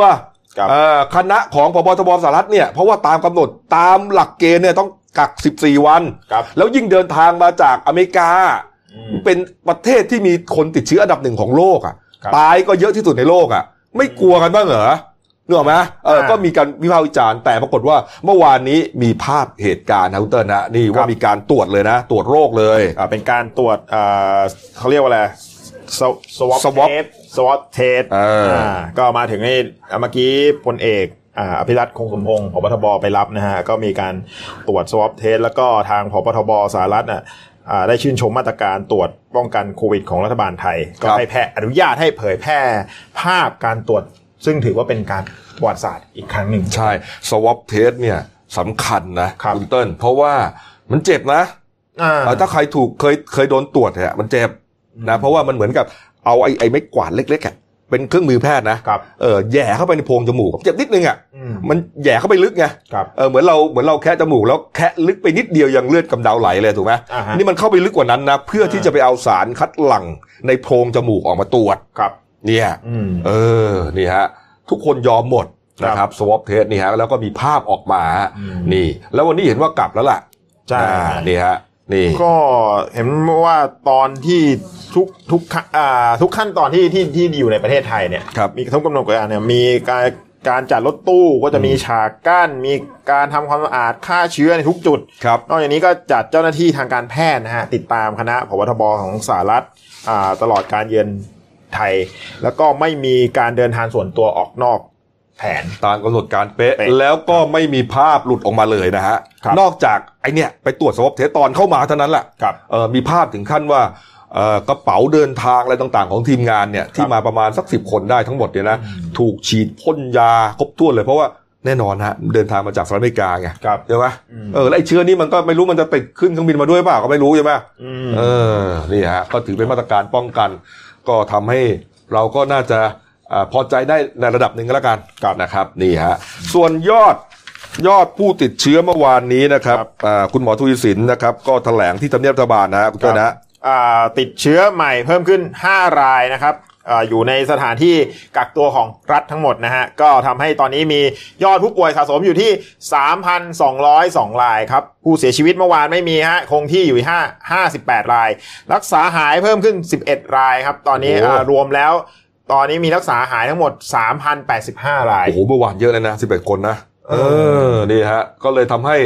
ครับเอ่อคณะของพบทบสหรัฐเนี่ยเพราะว่าตามกำหนดตามหลักเกณฑ์เนี่ยต้องกัก 14 วันครับแล้วยิ่งเดินทางมาจากอเมริกา เป็นประเทศที่มีคนติดเชื้ออันดับหนึ่งของโลกอะครับตายก็เยอะที่สุดในโลกอะ ไม่กลัวกันบ้างเหรอนึกออกไหมเอออ่าก็มีการวิพากษ์วิจารณ์แต่ปรากฏว่าเมื่อวานนี้มีภาพเหตุการณ์นะคุณเติ้ลนะนี่ว่ามีการตรวจเลยนะ ตรวจโรคเลยอ่าเป็นการตรวจอ่าเขาเรียกว่าอะไรสวสวอป Swab เทสสวอปเทสเอออ่ก็มาถึงให้อ่าเมื่อกี้พลเอกอ่าอภิรัชต์คงสมพงษ์ผบ.ทบ.ไปรับนะฮะ ก็มีการตรวจ swab test แล้วก็ทางผบ.ทบ.สหรัฐน่ะอ่า ได้ชื่นชมมาตรการตรวจป้องกันโควิดของรัฐบาลไทย ก็ให้แพร่อนุญาตให้เผยแพร่ภาพการตรวจ ซึ่งถือว่าเป็นการประวัติศาสตร์อีกครั้งหนึ่งใช่ swab test เนี่ยสำคัญนะครับคุณเติ้ลเพราะว่ามันเจ็บนะอ่าเออถ้าใครถูกเคยเคยโดนตรวจเนี่ยมันเจ็บนะเพราะว่ามันเหมือนกับเอาไอ้ไอ้ไม้กวาดเล็กๆอะ เป็นเครื่องมือแพทย์นะครับเออแหย่เข้าไปในโพรงจมูกเจ็บนิดนึงอะอืมมันแหย่เข้าไปลึกไงครับเออเหมือนเราเหมือนเราแคะจมูกแล้วแคะลึกไปนิดเดียวยังเลือดกำเดาไหลเลยถูกไหมอ่าฮะนี่มันเข้าไปลึกกว่านั้นนะเพื่อที่จะไปเอาสารคัดหลั่งในโพรงจมูกออกมาตรวจครับเนี่ยอืมเออนี่ฮะทุกคนยอมหมดครับนะครับ swab test นี่ฮะแล้วก็มีภาพออกมาอืมนี่ แล้ววันนี้เห็นว่ากลับแล้วล่ะใช่อ่านี่ฮะ นี่ก็เห็นว่าตอนที่ทุกทุกขั้นอ่าทุกขั้นตอนที่ที่ที่อยู่ในประเทศไทยเนี่ยครับมีทุกกำหนดการเนี่ยมีการการจัดรถตู้ก็จะมีฉากกั้น มีการทำความสะอาดฆ่าเชื้อในทุกจุดครับนอกจากนี้ก็จัดเจ้าหน้าที่ทางการแพทย์นะฮะติดตามคณะผบ.ทบ.ของสหรัฐอ่าตลอดการเยือนไทย แล้วก็ไม่มีการเดินทางส่วนตัวออกนอก แผน ตามกำหนดการเป๊ะ เป๊ะแล้วก็ไม่มีภาพหลุดออกมาเลยนะฮะ ครับนอกจากไอ้เนี่ยไปตรวจ swab test ตอนเข้ามาเท่านั้นแหละครับ เออมีภาพถึงขั้นว่าเอ่อกระเป๋าเดินทางอะไรต่างๆ ของทีมงานเนี่ยที่มาประมาณสักสิบคนได้ทั้งหมดเนี่ยนะถูกฉีดพ่นยาครบถ้วนเลยเพราะว่าแน่นอนฮะเดินทางมาจากสหรัฐอเมริกาไงครับ ใช่ไหมอืม เออแล้วไอ้เชื้อนี้มันก็ไม่รู้มันจะติดขึ้นเครื่องบินมาด้วยเปล่าก็ไม่รู้ใช่ไหม อืม เออ นี่ฮะ ก็ถือเป็นมาตรการป้องกัน ก็ทำให้เราก็น่าจะ อาพอใจได้ในระดับหนึ่งก็แล้วกันนะครับนี่ฮะส่วนยอดยอดผู้ติดเชื้อเมื่อวานนี้นะครับอ่าคุณหมอทวีสินนะครับก็แถลงที่ทำเนียบรัฐบาลนะฮะคุณเจ้านะอ่าติดเชื้อใหม่เพิ่มขึ้น 5 รายนะครับอาอยู่ในสถานที่กักตัวของรัฐทั้งหมดนะฮะก็ทำให้ตอนนี้มียอดผู้ป่วยสะสมอยู่ที่ 3,202 รายครับ ผู้เสียชีวิตเมื่อวานไม่มีฮะคงที่อยู่ที่5 58 ราย รักษาหายเพิ่มขึ้น 11 รายครับ ตอนนี้โอ้โหอ่ารวมแล้ว ตอนนี้มีรักษาหายทั้งหมด 3,085 ราย โอ้โหเมื่อวานเยอะเลยนะสิบเอ็ดคนนะ เออ นี่ฮะ ก็เลยทำให้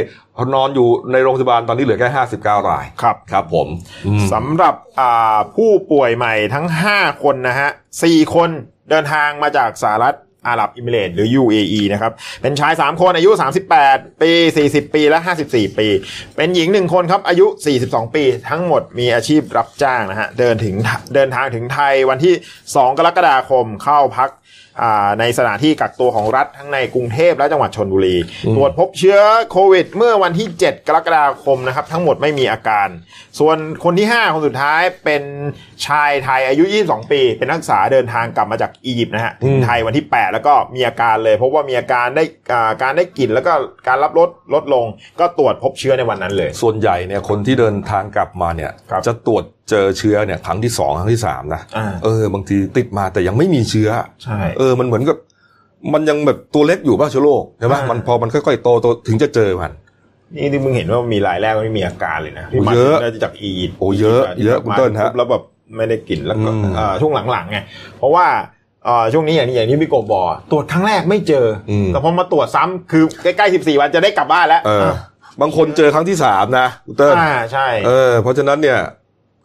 นอนอยู่ในโรงพยาบาลตอนนี้เหลือแค่ห้าสิบเก้าราย ครับ ครับผมอืมสำหรับอ่าผู้ป่วยใหม่ทั้ง 5 คนนะฮะ 4 คนเดินทางมาจากสหรัฐ อาหรับอิมิเรตส์หรือ UAE นะครับ เป็นชาย 3 คนอายุ 38 ปี 40 ปี และ 54 ปี เป็นหญิง 1 คนครับ อายุ 42 ปี ทั้งหมดมีอาชีพรับจ้างนะฮะ เดินถึงเดินทางถึงไทยวันที่ 2 กรกฎาคมเข้าพักอ่าในสถานที่กักตัวของรัฐทั้งในกรุงเทพและจังหวัดชนบุรี ตรวจพบเชื้อโควิด เมื่อวันที่ 7 กรกฎาคมนะครับ ทั้งหมดไม่มีอาการ ส่วนคนที่ 5 คนสุดท้ายเป็นชายไทยอายุ 22 ปี เป็นนักศึกษาเดินทางกลับมาจากอียิปต์นะฮะถึงไทยวันที่ 8แล้วก็มีอาการเลย เพราะว่ามีอาการได้อ่าการได้กลิ่นแล้วก็การรับรสลดลง ก็ตรวจพบเชื้อในวันนั้นเลย ส่วนใหญ่เนี่ยคนที่เดินทางกลับมาเนี่ยครับจะตรวจเจอเชื้อเนี่ยครั้งที่สองครั้งที่สามนะอ่าเออบางทีติดมาแต่ยังไม่มีเชื้อใช่เออมันเหมือนกับมันยังแบบตัวเล็กอยู่ป่ะเชื้อโรคใช่ไหมอ่ามัมันพอมันค่อยๆโตโตถึงจะเจอมันนี่ที่มึงเห็นว่ามีรายแรกไม่มีอาการเลยนะที่มาโอ้เยอะน่าจะจากอียิปต์โอ้เยอะ เยอะคุณเติ้ลฮะแล้วแบบไม่ได้กลิ่นแล้วก็อืมเอ่อช่วงหลังๆไงเพราะว่าเอ่อ ช่วงนี้อย่างที่อย่างที่พี่กบบอกตรวจครั้งแรกไม่เจออมแต่พอมาตรวจซ้ำคือใกล้ๆ14วันจะได้กลับบ้านแล้วเออบางคนเจอครั้งที่สามนะคุณเติ้ลอ่าใช่เออเพราะฉะนั้นเนี่ย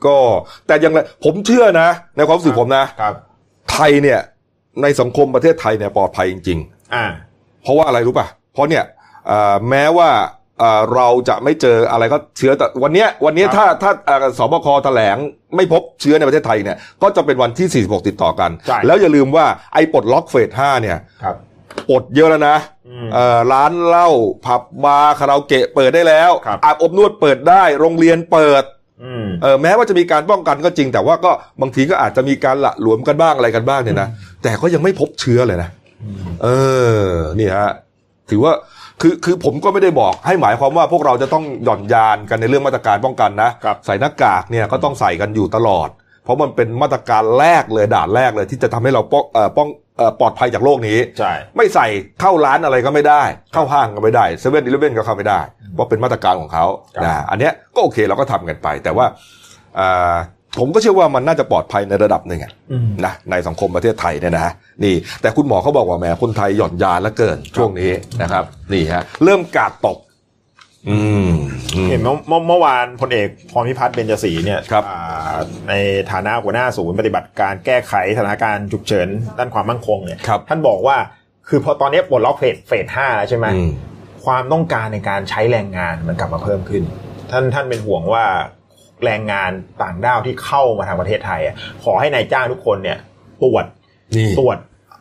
ก็แต่ยังไงผมเชื่อนะ ในความรู้สึกผมนะครับ ไทยเนี่ย ในสังคมประเทศไทยเนี่ยปลอดภัยจริงอ่าๆเพราะว่าอะไรรู้ป่ะ เพราะเนี่ยเอ่อแม้ว่า เอ่อเราจะไม่เจออะไรก็เชื้อแต่วันเนี้ยวันเนี้ยครับถ้าถ้าเอ่อสบคแถลงไม่พบเชื้อในประเทศไทยเนี่ยก็จะเป็นวันที่ 46 ติดต่อกันใช่แล้วอย่าลืมว่าไอ้ปลดล็อกเฟส 5 เนี่ยครับปลดเยอะแล้วนะอืมเอ่อร้านเหล้าผับบาร์คาราโอเกะเปิดได้แล้วครับอาบอบนวดเปิดได้ โรงเรียนเปิดอืมเออแม้ว่าจะมีการป้องกันก็จริง แต่ว่าก็บางทีก็อาจจะมีการละหลวมกันบ้างอะไรกันบ้างเนี่ยนะแต่ก็ยังไม่พบเชื้อเลยนะเออนี่ฮะถือว่า คือคือผมก็ไม่ได้บอกให้หมายความว่าพวกเราจะต้องหย่อนยานกันในเรื่องมาตรการป้องกันนะครับใส่หน้ากากเนี่ยก็ต้องใส่กันอยู่ตลอด เพราะมันเป็นมาตรการแรกเลยด่านแรกเลย ที่จะทำให้เราป้องเอ่อป้องเอ่อปลอดภัยจากโรคนี้ ใช่ ไม่ใส่เข้าร้านอะไรก็ไม่ได้ เข้าห้างก็ไม่ได้เซเว่นอีเลฟเว่นก็เข้าไม่ได้ เพราะเป็นมาตรการของเขาครับนะอันเนี้ยก็โอเคเราก็ทำกันไป แต่ว่าอ่า ผมก็เชื่อว่ามันน่าจะปลอดภัยในระดับหนึ่งอะอืมนะในสังคมประเทศไทยเนี่ยนะนี่ แต่คุณหมอเขาบอกว่าแหมคนไทยหย่อนยานแล้วเกินช่วงนี้นะครับ นี่ฮะเริ่มกาดตกอืมอืมเห็นเมื่อเมื่อเมื่อวานพลเอกพรพิพัฒน์เบญจศรีเนี่ยครับอ่าในฐานะหัวหน้าศูนย์ปฏิบัติการแก้ไขสถานการณ์ฉุกเฉินด้านความมั่นคงเนี่ยครับท่านบอกว่าคือพอตอนนี้ปลดล็อกเฟสเฟสห้าแล้วใช่ไหมอืมความต้องการในการใช้แรงงานมันกลับมาเพิ่มขึ้น ท่านท่านเป็นห่วงว่า แรงงานต่างด้าวที่เข้ามาทางประเทศไทยอะขอให้นายจ้างทุกคนเนี่ยตรวจนี่ตรวจ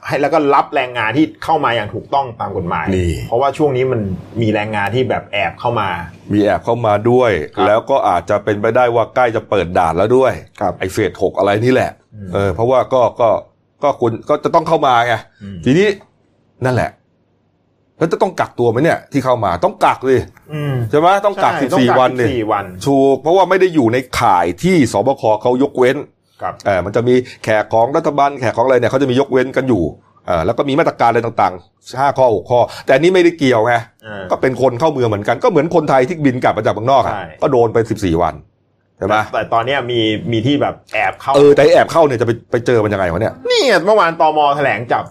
ให้แล้วก็รับแรงงานที่เข้ามาอย่างถูกต้องตามกฎหมายนี่เพราะว่าช่วงนี้มันมีแรงงานที่แบบแอบเข้ามา มีแอบเข้ามาด้วยครับแล้วก็อาจจะเป็นไปได้ว่าใกล้จะเปิดด่านแล้วด้วยครับไอเฟสหกอะไรนี่แหละอืมเออเพราะว่าก็ก็ก็คุณก็จะต้องเข้ามาไงอืมทีนี้นั่นแหละ แล้วจะต้องกักตัวไหมเนี่ยที่เข้ามาต้องกักเลยอืมใช่ไหมต้องกักใช่สิบต้องสี่วันเลย14วันถูกเพราะว่าไม่ได้อยู่ในข่ายที่สบคเขายกเว้นครับเออมันจะมีแขกของรัฐบาลแขกของอะไรเนี่ยเขาจะมียกเว้นกันอยู่เออแล้วก็มีมาตรการอะไรต่างๆห้าข้อหกข้อ แต่อันนี้ไม่ได้เกี่ยวไงอ่าก็เป็นคนเข้าเมืองเหมือนกันก็เหมือนคนไทยที่บินกลับมาจากเมืองนอกอะใช่ก็โดนไปสิบสี่วันใช่ไหมแต่ตอนเนี้ยมีมีที่แบบแอบเข้า เออแต่ไอ้แอบเข้าเนี่ยจะไปไปเจอมันยังไงวะเนี่ยนี่เมื่อวานตมแถลงจับ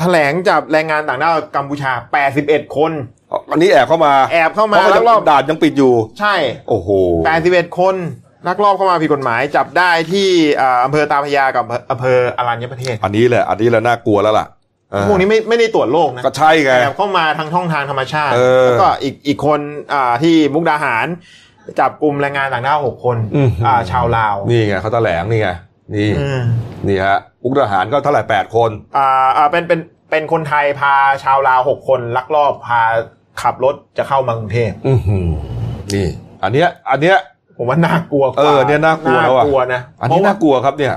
แถลงจับแรงงานต่างด้าวกัมพูชา 81 คน อันนี้แอบเข้ามาแอบเข้ามาเพราะว่าลักลอบด่านยังปิดอยู่ ใช่ โอ้โห 81 คนลักลอบเข้ามาผิดกฎหมายจับได้ที่อ่าอำเภอตาพระยากับอำเภออรัญญประเทศ อันนี้แหละ อันนี้แหละน่ากลัวแล้วล่ะเออพวกนี้ไม่ไม่ได้ตรวจโรคนะก็ใช่ไงแอบเข้ามาทางช่องทางธรรมชาติเออแล้วก็อีกอีกคนอ่าที่มุกดาหาร จับกลุ่มแรงงานต่างด้าวหกคนอื้อหืออ่อ่าชาวลาว นี่ไงเขาแถลงนี่ไง นี่อืมนี่ฮะอุกทหารก็เท่าไหร่แปดคนอ่าอ่าเป็นเป็นเป็นคนไทยพาชาวลาวหกคนลักลอบพาขับรถจะเข้ามากรุงเทพอือหือนี่ อันเนี้ย อันเนี้ยผมว่าน่ากลัวกว่าเออเนี่ยน่ากลัวแล้วอะน่ากลัวนะอันนี้ราะว่าน่ากลัวครับเนี่ย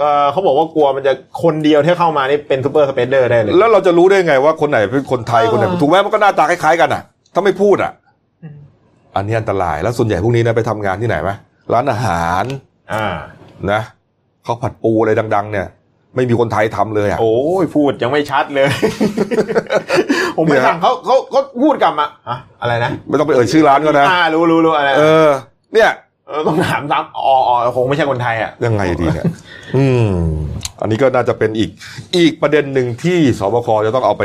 ก็เขาบอกว่ากลัวมันจะคนเดียวที่เข้ามานี่เป็น super spreader ได้เลย แล้วเราจะรู้ได้ไงว่าคนไหนเป็นคนไทยเออคนไหนถูกไหมมันก็หน้าตาคล้ายๆกันอะ ถ้าไม่พูดอะ อันนี้อันตรายแล้วส่วนใหญ่พวกนี้นะไปทำงานที่ไหนไหมร้านอาหาร อ่านะ ข้าวผัดปูอะไรดัง ๆ เนี่ยไม่มีคนไทยทำเลยอะโอ้ยพูดยังไม่ชัดเลย ผมไปเนี่ยสั่งเขาเขาเขาพูดกลับมาอะอะไรนะ ไม่ต้องไปเอ่ยชื่อร้านก็นะอ่ารู้รู้รู้อะไรนะเออ เนี่ยเออต้องถามซ้ำอ๋ออ๋อคงไม่ใช่คนไทยอะยังไงดีเนี่ยอืม อันนี้ก็น่าจะเป็นอีก อีกประเด็นหนึ่งที่สบคจะต้องเอาไป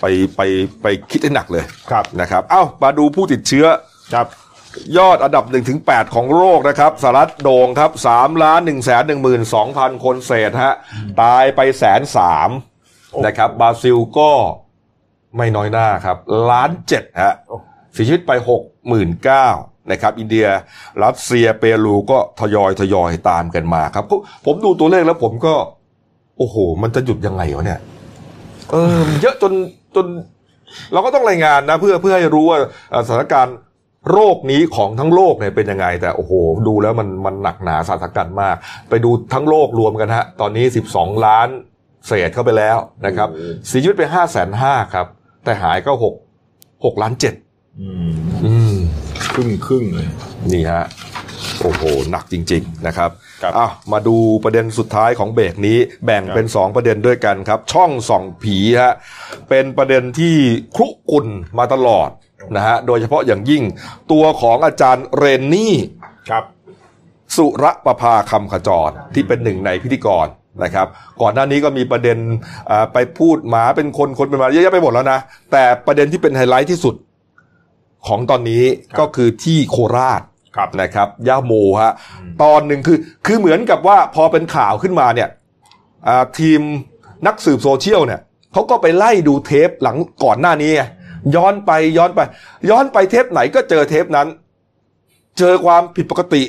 ไปไปไปคิดให้หนักเลยครับนะครับ เอ้ามาดูผู้ติดเชื้อครับ ยอดอันดับ1ถึง8ของโลกนะครับสหรัฐโด่งครับ3ล้าน1แสน1 2 0 0 0 คนเศษฮะ ตายไปแสนสามนะครับบราซิลก็ไม่น้อยหน้าครับล้านเจ็ดฮะเสียชีวิตไป 6 9 0 0 0นะครับอินเดียรัสเซียเปรูก็ทยอยทยอยตามกันมาครับ ผมดูตัวเลขแล้วผมก็ โอ้โห มันจะหยุดยังไงวะเนี่ย เออเยอะจนจน เราก็ต้องรายงานนะ เพื่อเพื่อให้รู้ว่าสถานการณ์ โรคนี้ของทั้งโลกเนี่ยเป็นยังไง แต่โอ้โห ดูแล้วมันมันหนักหนาสาหัสกันมาก ไปดูทั้งโลกรวมกันฮะ ตอนนี้ 12 ล้านเศษเข้าไปแล้วนะครับเสียชีวิตไป5 5 0 0 0ครับ แต่หายก็6 6ล้านเจ็ดอืมอืมครึ่งครึ่งเลยนี่ฮะโอ้โห หนักจริง ๆ นะครับครับอะมาดูประเด็นสุดท้ายของเบรกนี้แบ่งเป็น 2 ประเด็นด้วยกันครับ ช่องส่องผีฮะเป็นประเด็นที่ครุกุ่นมาตลอด นะฮะโดยเฉพาะอย่างยิ่งตัวของอาจารย์เรนนี่ครับสุรประภาคำขจรที่เป็นหนึ่งในพิธีกรนะครับ ก่อนหน้านี้ก็มีประเด็นอ่าไปพูดหมาเป็นคนคนเป็นหมาเยอะแยะไปหมดแล้วนะ แต่ประเด็นที่เป็นไฮไลท์ที่สุดของตอนนี้ครับก็คือที่โคราชครับนะครับย่าโมฮะตอนหนึ่งคือคือเหมือนกับว่าพอเป็นข่าวขึ้นมาเนี่ยอ่าทีมนักสืบโซเชียลเนี่ยเขาก็ไปไล่ดูเทปหลังก่อนหน้านี้ไง ย้อนไปย้อนไป ย้อนไปเทปไหนก็เจอเทปนั้น เจอความผิดปกติ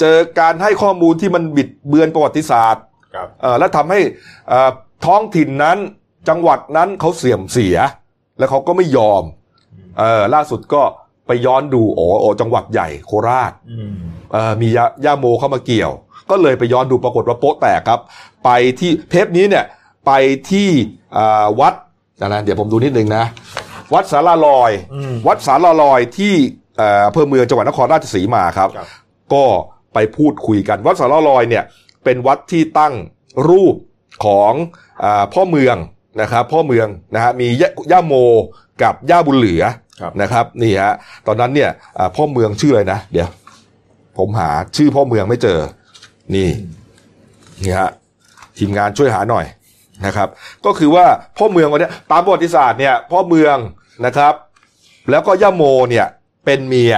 เจอการให้ข้อมูลที่มันบิดเบือนประวัติศาสตร์ครับเอ่อและทำให้เอ่อท้องถิ่นนั้นจังหวัดนั้นเขาเสื่อมเสีย แล้วเขาก็ไม่ยอมเออล่าสุดก็ไปย้อนดูโอ้โอจังหวัดใหญ่โคราชอืมเอ่อมียาย่าโมเข้ามาเกี่ยว ก็เลยไปย้อนดูปรากฏว่าโป๊ะแตกครับ ไปที่เทปนี้เนี่ยไปที่อ่าวัดนะเดี๋ยวผมดูนิดนึงนะ วัดสาราลอยอืมวัดสาราลอยที่เอ่ออำเภอเมืองจังหวัดนครราชสีมาครับครับ ก็ไปพูดคุยกัน วัดสาราลอยเนี่ยเป็นวัดที่ตั้งรูปของอาพ่อเมืองนะครับ พ่อเมืองนะฮะมีย่าย่าโมกับย่าบุญเหลือครับนะครับนี่ฮะตอนนั้นเนี่ยอ่าพ่อเมืองชื่ออะไรนะ เดี๋ยว ผมหาชื่อพ่อเมืองไม่เจอ นี่นี่ฮะทีมงานช่วยหาหน่อยนะครับ ก็คือว่าพ่อเมืองวันเนี้ยตามประวัติศาสตร์เนี่ย พ่อเมือง นะครับ แล้วก็ย่าโมเนี่ยเป็นเมีย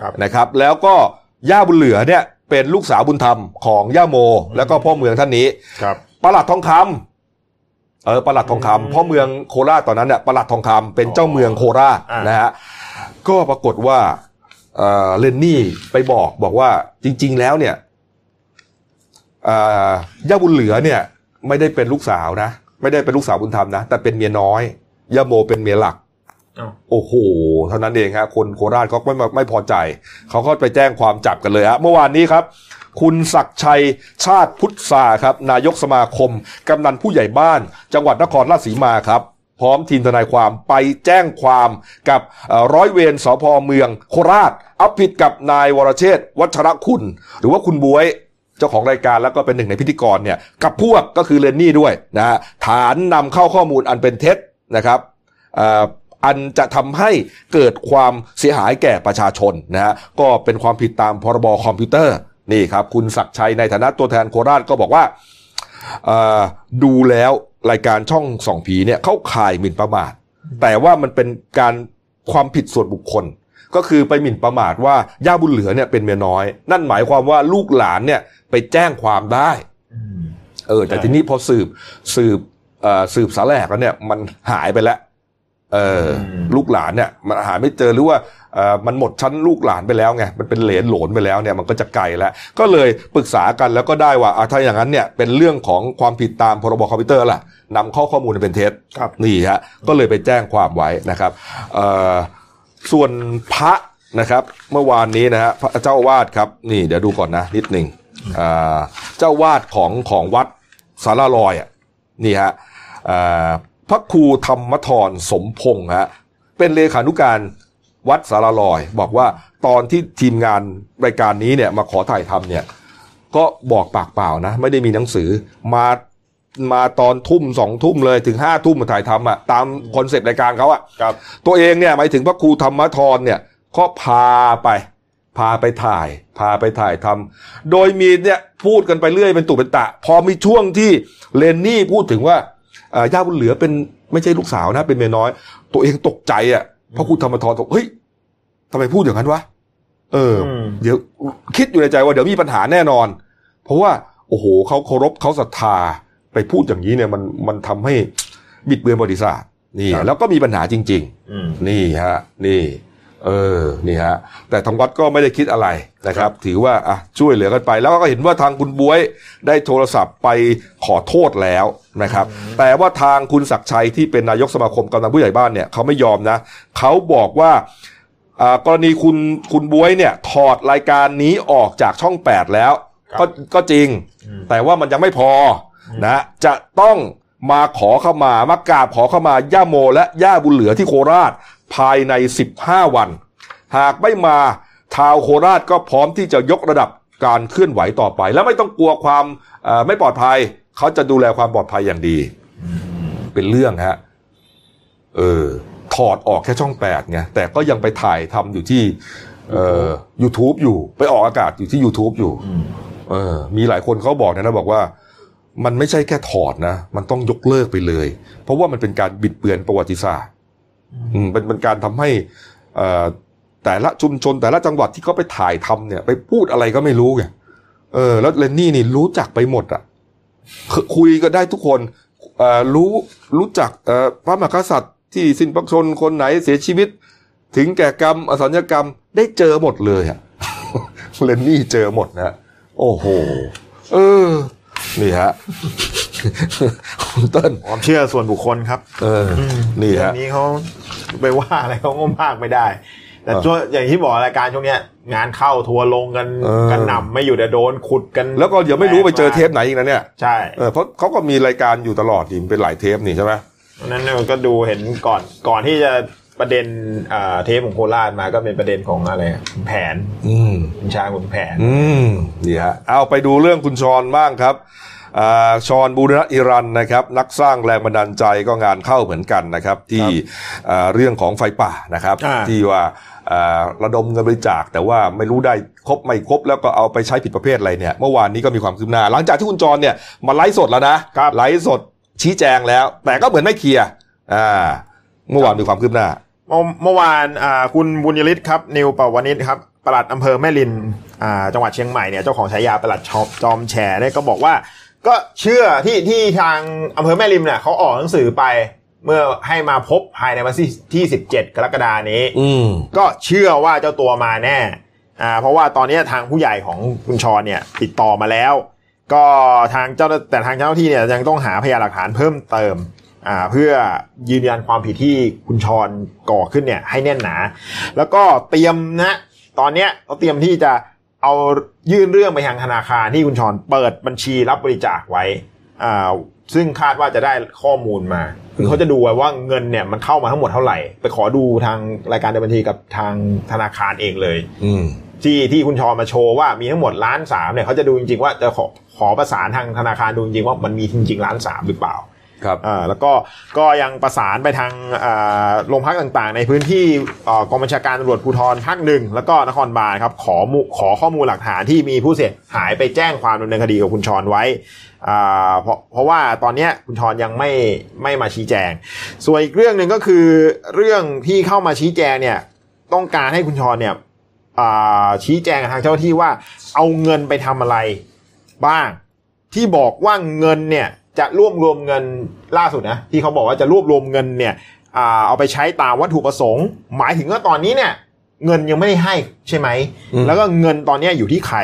ครับนะครับ แล้วก็ย่าบุญเหลือเนี่ยเป็นลูกสาวบุญธรรมของย่าโม แล้วก็พ่อเมืองท่านนี้ครับประหลัดทองคำเออประหลัดทองคำอืมพ่อเมืองโคราชตอนนั้นเนี่ยประหลัดทองคำเป็นเจ้าเมืองโคราชอ่านนะฮะก็ปรากฏว่าเอ่อเลนนี่ไปบอกบอกว่าจริง ๆ แล้วเนี่ยเอ่อย่าบุญเหลือเนี่ย ไม่ได้เป็นลูกสาวนะ ไม่ได้เป็นลูกสาวบุญธรรมนะ แต่เป็นเมียน้อยย่าโมเป็นเมียหลักอ้าว โอ้โหเท่านั้นเองฮะคนโคราชเขาไม่ไม่พอใจ เขาก็ไปแจ้งความจับกันเลยฮะเมื่อวานนี้ครับ คุณศักชัยชาติพุทธาครับ นายกสมาคม กำนันผู้ใหญ่บ้าน จังหวัดนครราชสีมาครับ พร้อมทีมทนายความไปแจ้งความกับร้อยเวรสพเมือง โคราชเอาผิดกับนายวรเชษวัชรคุณ หรือว่าคุณบวยเจ้าของรายการแล้วก็เป็นหนึ่งในพิธีกรเนี่ยกับพวกก็คือเลนนี่ด้วยนะฮะฐานนำเข้าข้อมูลอันเป็นเท็จนะครับ อ่ออันจะทำให้เกิดความเสียหายแก่ประชาชนนะฮะก็เป็นความผิดตามพรบคอมพิวเตอร์นี่ครับคุณศักดิ์ชัยในฐานะตัวแทนโคราชก็บอกว่าเอ่อดูแล้วรายการช่องส่องผีเนี่ยเข้าข่ายหมิ่นประมาท แต่ว่ามันเป็นการความผิดส่วนบุคคล ก็คือไปหมิ่นประมาทว่าย่าบุญเหลือเนี่ยเป็นเมียน้อย นั่นหมายความว่าลูกหลานเนี่ยไปแจ้งความได้เออแต่ใช่ทีนี้พอสืบสืบเอ่อสืบสาแหลกแล้วเนี่ยมันหายไปแล้ว เอออมลูกหลานเนี่ยมันหาไม่เจอหรือว่าเอ่อมันหมดชั้นลูกหลานไปแล้วไงมันเป็นเหลนโหลนไปแล้วเนี่ยมันก็จะไกลแล้ว ก็เลยปรึกษากันแล้วก็ได้ว่าอะถ้าอย่างนั้นเนี่ยเป็นเรื่องของความผิดตามพรบคอมพิวเตอร์ล่ะนำข้อข้อมูลอันเป็นเท็จครับนี่ฮะก็เลยไปแจ้งความไว้นะครับเอ่อส่วนพระนะครับ เมื่อวานนี้นะฮะพระเจ้าอาวาดครับนี่เดี๋ยวดูก่อนนะนิดหนึ่งอ่าเจ้าอาวาดของของวัดสารลอยอะนี่ฮะอ่าพ ระครูธรรมทรสมพงษ์ฮะเป็นเลขานุการวัดสารลอย บอกว่าตอนที่ทีมงานรายการนี้เนี่ยมาขอถ่ายทำเนี่ย ก็บอกปากเปล่านะ ไม่ได้มีหนังสือมามาตอนทุ่มสองทุ่มเลยถึงห้าทุ่มมาถ่ายทำอะตาม concept รายการเขาอะครับตัวเองเนี่ยหมายถึงพระครูธรรมทรเนี่ยก็พาไป พาไปถ่าย พาไปถ่ายทำโดยมีเนี่ยพูดกันไปเรื่อยเป็นตุเป็นตะ พอมีช่วงที่เลนนี่พูดถึงว่าเอ่อ ย่าบุญเหลือเป็นไม่ใช่ลูกสาวนะ เป็นเมียน้อย ตัวเองตกใจอะพระครูธรรมทรบอกเฮ้ยทำไมพูดอย่างนั้นวะเอออมเดี๋ยวคิดอยู่ในใจว่าเดี๋ยวมีปัญหาแน่นอน เพราะว่า โอ้โหเขาเคารพเขาศรัทธาไปพูดอย่างนี้เนี่ยมันมันทำให้บิดเบือนประวัติศาสตร์นี่ครับแล้วก็มีปัญหาจริงๆอืมนี่ฮะ นี่ เออนี่ฮะแต่ทางวัดก็ไม่ได้คิดอะไรนะครับ ถือว่าอะช่วยเหลือกันไป แล้วก็เห็นว่าทางคุณบวยได้โทรศัพท์ไปขอโทษแล้วนะครับ แต่ว่าทางคุณศักดิ์ชัยที่เป็นนายกสมาคมกำนันผู้ใหญ่บ้านเนี่ยเขาไม่ยอมนะเขาบอกว่าอ่ากรณีคุณคุณบวยเนี่ยถอดรายการนี้ออกจากช่อง 8 แล้วครับก็ก็จริงอืมแต่ว่ามันยังไม่พออนะจะต้องมาขอเข้ามา มากราบขอเข้ามาย่าโมและย่าบุญเหลือที่โคราช ภายใน 15 วัน หากไม่มาชาวโคราชก็พร้อมที่จะยกระดับการเคลื่อนไหวต่อไป แล้วไม่ต้องกลัวความไม่ปลอดภัย เขาจะดูแลความปลอดภัยอย่างดี เป็นเรื่องฮะเออถอดออกแค่ช่องแปดไงแต่ก็ยังไปถ่ายทำอยู่ที่เอ่อ YouTube อยู่ ไปออกอากาศอยู่ที่ YouTube อยู่เออมีหลายคนเขาบอกนะนะบอกว่า มันไม่ใช่แค่ถอดนะ มันต้องยกเลิกไปเลย เพราะว่ามันเป็นการบิดเบือนประวัติศาสตร์ อืมเป็นเป็นการทำให้เอ่อแต่ละชุมชนแต่ละจังหวัดที่เขาไปถ่ายทำเนี่ย ไปพูดอะไรก็ไม่รู้ไงเออ แล้วเลนนี่นี่รู้จักไปหมดอะคุยก็ได้ทุกคนเอ่อรู้รู้จักเอ่อพระมหากษัตริย์ที่สิ้นพระชนคนไหนเสียชีวิต ถึงแก่กรรมอสัญญกรรมได้เจอหมดเลยอะเลนนี่เจอหมดนะโอ้โห เออ นี่ฮะ คุณเติ้ลความเชื่อส่วนบุคคลครับ เออ นี่เรื่อฮะงนี้เขาไปว่าอะไรเขาก็มากไม่ได้ แต่ช่วงอย่างที่บอกรายการช่วงเนี้ย งานเข้าทัวร์ลงกันเออกันหนำไม่อยู่แต่โดนขุดกัน แล้วก็เดี๋ยวไม่รู้ไปเจอเทปไหนอีกนะเนี่ยใช่เออเพราะเขาก็มีรายการอยู่ตลอดนี่เป็นหลายเทปนี่ใช่ไหมเพราะฉะนั้นเนี่ยมันก็ดูเห็นก่อนก่อนที่จะประเด็นอ่าเทปของโคราชมาก็เป็นประเด็นของอะไรขุนแผน อืมคุณช้างขุนแผน อืมนี่ฮะเอาไปดูเรื่องคุณชอนบ้างครับอ่า ชอนบูรณะอิรันนะครับนักสร้างแรงบันดาลใจก็งานเข้าเหมือนกันนะครับ ที่อ่าเรื่องของไฟป่านะครับอ่าที่ว่าอ่าระดมเงินบริจาค แต่ว่าไม่รู้ได้ครบไม่ครบแล้วก็เอาไปใช้ผิดประเภทอะไรเนี่ยเมื่อวานนี้ก็มีความคืบหน้า หลังจากที่คุณจรเนี่ยมาไลฟ์สดแล้วนะไลฟ์สดชี้แจงแล้ว แต่ก็เหมือนไม่เคลียร์อ่าเมื่อวานมีความคืบหน้า เมื่อเมื่อวานอ่าคุณบุญยฤทธิ์ครับนิวปวนิชครับปลัดอำเภอแม่รินอ่าจังหวัดเชียงใหม่เนี่ยเจ้าของฉายาปลัดชอบจอมแฉเนี่ยก็บอกว่า ก็เชื่อที่ที่ทางอำเภอแม่ริมเนี่ยเขาออกหนังสือไปเมื่อให้มาพบภายในวันที่ที่17กรกฎานี้อืมก็เชื่อว่าเจ้าตัวมาแน่อ่าเพราะว่าตอนนี้ทางผู้ใหญ่ของคุณชรเนี่ย ติดต่อมาแล้ว ก็ทางเจ้าแต่ทางเจ้าหน้าที่เนี่ยยังต้องหาพยานหลักฐานเพิ่มเติมอ่าเพื่อยืนยันความผิดที่คุณชรก่อขึ้นเนี่ยให้แน่นหนา แล้วก็เตรียมนะ ตอนเนี้ยเขาเตรียมที่จะ เอายื่นเรื่องไปทางธนาคารที่คุณชรเปิดบัญชีรับบริจาคไว้อ่าซึ่งคาดว่าจะได้ข้อมูลมา คือเขาจะดูไว้ว่าเงินเนี่ยมันเข้ามาทั้งหมดเท่าไหร่ ไปขอดูทางรายการเดินบัญชีกับทางธนาคารเองเลย อืมที่ที่คุณชอมาโชว์ว่ามีทั้งหมดล้านสามเนี่ยเขาจะดูจริงๆว่าจะขอขอประสานทางธนาคารดูจริงๆว่ามันมีจริงๆล้านสามหรือเปล่า ครับอ่าแล้วก็ก็ยังประสานไปทางอ่าโรงพักต่างๆ ในพื้นที่อ่กองบัญชาการตำรวจภูธรภาคหนึ่งแล้วก็นครบาลครับขอมขอข้อมูลหลักฐานที่มีผู้เสียหายไปแจ้งความดำเนินคดีกับคุณชรไว้อ่าเพราะเพราะว่าตอนเนี้ยคุณชรยังไม่ไม่มาชี้แจง ส่วนอีกเรื่องหนึ่งก็คือเรื่องที่เข้ามาชี้แจงเนี่ยต้องการให้คุณชรเนี่ยอ่าชี้แจงทางเจ้าหน้าที่ว่าเอาเงินไปทำอะไรบ้าง ที่บอกว่าเงินเนี่ย จะรวบรวมเงินล่าสุดนะที่เขาบอกว่าจะรวบรวมเงินเนี่ยอ่าเอาไปใช้ตามวัตถุประสงค์ หมายถึงว่าตอนนี้เนี่ย เงินยังไม่ได้ให้ใช่ไหมอืมแล้วก็เงินตอนเนี้ยอยู่ที่ใคร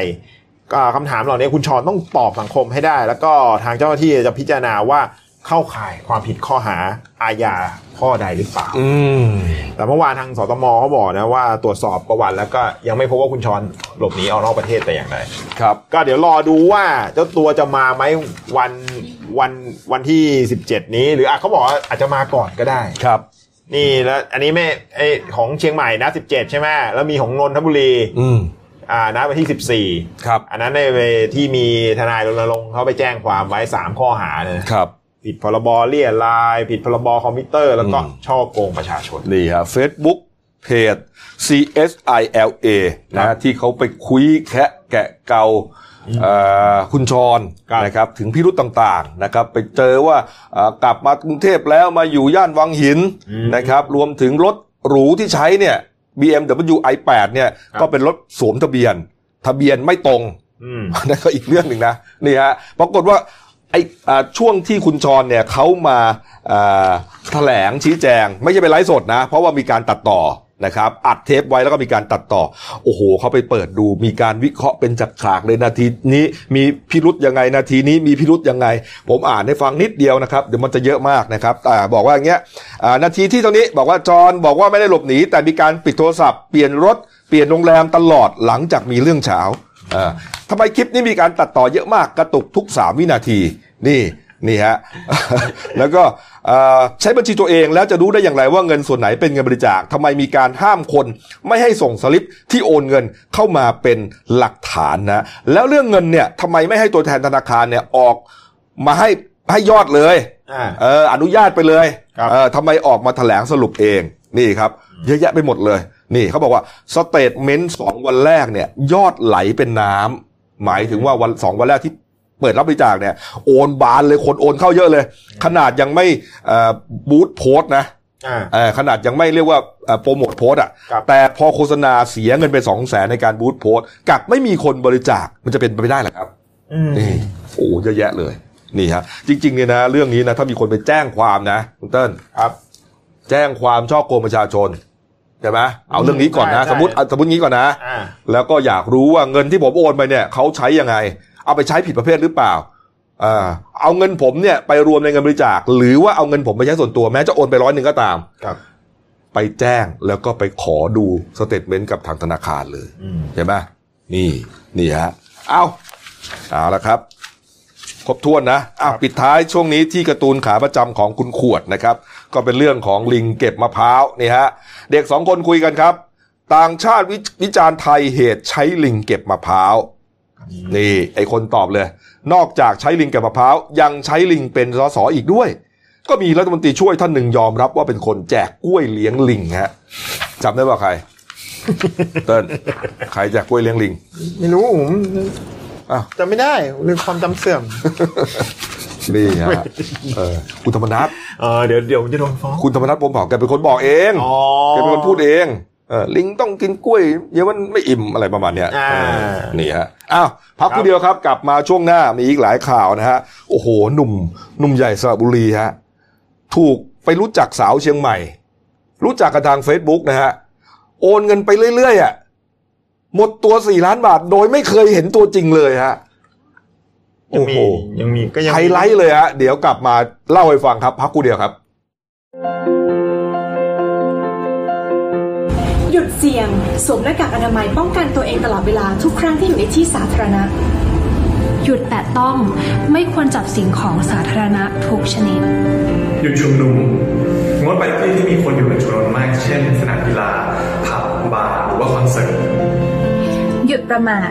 ก็คำถามเหล่านี้คุณชอนต้องตอบสังคมให้ได้ แล้วก็ทางเจ้าหน้าที่จะพิจารณาว่า เข้าข่ายความผิดข้อหาอาญาข้อใดหรือเปล่าอืมแต่เมื่อวานทางสตมเขาบอกนะว่าตรวจสอบประวัติแล้วก็ยังไม่พบว่าคุณชอนหลบหนีออกนอกประเทศแต่อย่างใดครับ ก็เดี๋ยวรอดูว่าเจ้าตัวจะมาไหมวันวันวันที่ 17 นี้ หรืออะเขาบอกว่าอาจจะมาก่อนก็ได้ครับนี่แล้วอันนี้ไม่ไอของเชียงใหม่นะ17ใช่ไหมแล้วมีของนนทบุรี อืมอ่านะวันที่14ครับ อันนั้นในเวที่มีทนายรณรงค์เขาไปแจ้งความไว้3ข้อหาเลยนะครับ ผิดพรบเลี่ยราย ผิดพรบคอมพิวเตอร์ แล้วก็อืมช่อโกงประชาชน นี่ฮะ Facebook เพจ CSILA นะฮะที่เขาไปคุยแคะแกะเกาเอ่อคุณชรครับนะครับถึงพิรุธต่างๆนะครับไปเจอว่าเอ่อกลับมากรุงเทพแล้วมาอยู่ย่านวังหินนะครับรวมถึงรถหรูที่ใช้เนี่ย BMW i8 เนี่ยก็เป็นรถสวมทะเบียน ทะเบียนไม่ตรงอืมนั่นก็อีกเรื่องหนึ่งนะนี่ฮะปรากฏว่า ไอ้อ่าช่วงที่คุณชรเนี่ยเขามาแถลงชี้แจง ไม่ใช่เป็นไลฟ์สดนะ เพราะว่ามีการตัดต่อนะครับอัดเทปไว้แล้วก็มีการตัดต่อ โอ้โหเขาไปเปิดดู มีการวิเคราะห์เป็นจักฉากเลยนาทีนี้ มีพิรุษยังไงนาทีนี้มีพิรุษยังไง ผมอ่านให้ฟังนิดเดียวนะครับเดี๋ยวมันจะเยอะมากนะครับอ่าบอกว่าอย่างเงี้ยอ่านาทีที่ตรงนี้บอกว่าจรบอกว่าไม่ได้หลบหนีแต่มีการปิดโทรศัพท์เปลี่ยนรถเปลี่ยนโรงแรมตลอดหลังจากมีเรื่องเช้า ทำไมคลิปนี้มีการตัดต่อเยอะมากกระตุกทุก 3 วินาที นี่นี่ฮะ แล้วก็เอ่อใช้บัญชีตัวเองแล้วจะรู้ได้อย่างไรว่าเงินส่วนไหนเป็นเงินบริจาคทำไมมีการห้ามคน ไม่ให้ส่งสลิปที่โอนเงินเข้ามาเป็นหลักฐานนะ แล้วเรื่องเงินเนี่ยทำไมไม่ให้ตัวแทนธนาคารเนี่ยออกมาให้ให้ยอดเลยอ่าเอออนุญาตไปเลยครับเออทำไมออกมาแถลงสรุปเอง นี่ครับเยอะแยะไปหมดเลย นี่เขาบอกว่า statement สองวันแรกเนี่ย ยอดไหลเป็นน้ำหมายถึงว่าวันสองวันแรกที่เปิดรับบริจาคเนี่ยโอนบานเลยคนโอนเข้าเยอะเลย ขนาดยังไม่ boost post นะอ่าเอ่อขนาดยังไม่เรียกว่าเอ่อ promote post อะครับแต่พอโฆษณาเสียเงินไปสองแสนในการ boost post กลับไม่มีคนบริจาคมันจะเป็นไปไม่ได้เหรอครับอืมนี่โอ้เยอะแยะเลย นี่ฮะจริงๆเนี่ยนะ เรื่องนี้นะถ้ามีคนไปแจ้งความนะคุณเติ้ลครับ แจ้งความช่อโกงประชาชนใช่ไหมเอาเรื่องนี้ก่อนนะ ใช่สมมติใช่สมมติงี้ก่อนนะ อ่า แล้วก็อยากรู้ว่าเงินที่ผมโอนไปเนี่ยเขาใช้ยังไง เอาไปใช้ผิดประเภทหรือเปล่าอ่าเอาเงินผมเนี่ยไปรวมในเงินบริจาค หรือว่าเอาเงินผมไปใช้ส่วนตัวแม้จะโอนไปร้อยหนึ่งก็ตาม ครับ ไปแจ้งแล้วก็ไปขอดูสเตทเมนต์กับทางธนาคารเลยอืม ใช่ไหมนี่นี่ฮะเอาเอาละครับ ครบถ้วนนะอะปิดท้ายช่วงนี้ที่การ์ตูนขาประจำของคุณขวดนะครับ ก็เป็นเรื่องของลิงเก็บมะพร้าวนี่ฮะเด็กสองคนคุยกันครับ ต่างชาติวิวิจารณ์ไทยเหตุใช้ลิงเก็บมะพร้าวนี่ไอคนตอบเลย นอกจากใช้ลิงเก็บมะพร้าวยังใช้ลิงเป็นสสอีกด้วย ก็มีรัฐมนตรีช่วยท่านหนึ่งยอมรับว่าเป็นคนแจกกล้วยเลี้ยงลิงฮะจำได้ป่าใครเติ้ลใครแจกกล้วยเลี้ยงลิง ไม่รู้ผมอ้าวจำไม่ได้เรื่องความจำเสื่อม นี่ฮะเออคุณธรรมนัฐเออเดี๋ยวเดี๋ยวผมจะโดนฟ้องคุณธรรมนัฐผมเผาแกเป็นคนบอกเองอ๋อแกเป็นคนพูดเองเออลิงต้องกินกล้วยเดี๋ยวมันไม่อิ่มอะไรประมาณเนี้ยอ่าเออนี่ฮะอ้าวพักครับคู่เดียวครับ กลับมาช่วงหน้ามีอีกหลายข่าวนะฮะโอ้โหหนุ่มหนุ่มใหญ่สระบุรีฮะถูกไปรู้จักสาวเชียงใหม่ รู้จักกันทาง Facebook นะฮะโอนเงินไปเรื่อยๆอะหมดตัวสี่ล้านบาทโดยไม่เคยเห็นตัวจริงเลยฮะ ยังโอ้มีโหยังมีก็ยังไฮมีไลท์เลยฮะเดี๋ยวกลับมาเล่าให้ฟังครับ พักกูเดียวครับ หยุดเสี่ยงสวมหน้ากากอนามัยป้องกันตัวเองตลอดเวลาทุกครั้งที่อยู่ในที่สาธารณะ หยุดแตะต้องไม่ควรจับสิ่งของสาธารณะทุกชนิด หยุดชุมนุมงดไปที่ที่มีคนอยู่เป็นจำนวนมาก เช่น สนามกีฬาผับบาร์หรือว่าคอนเสิร์ตหยุดประมาท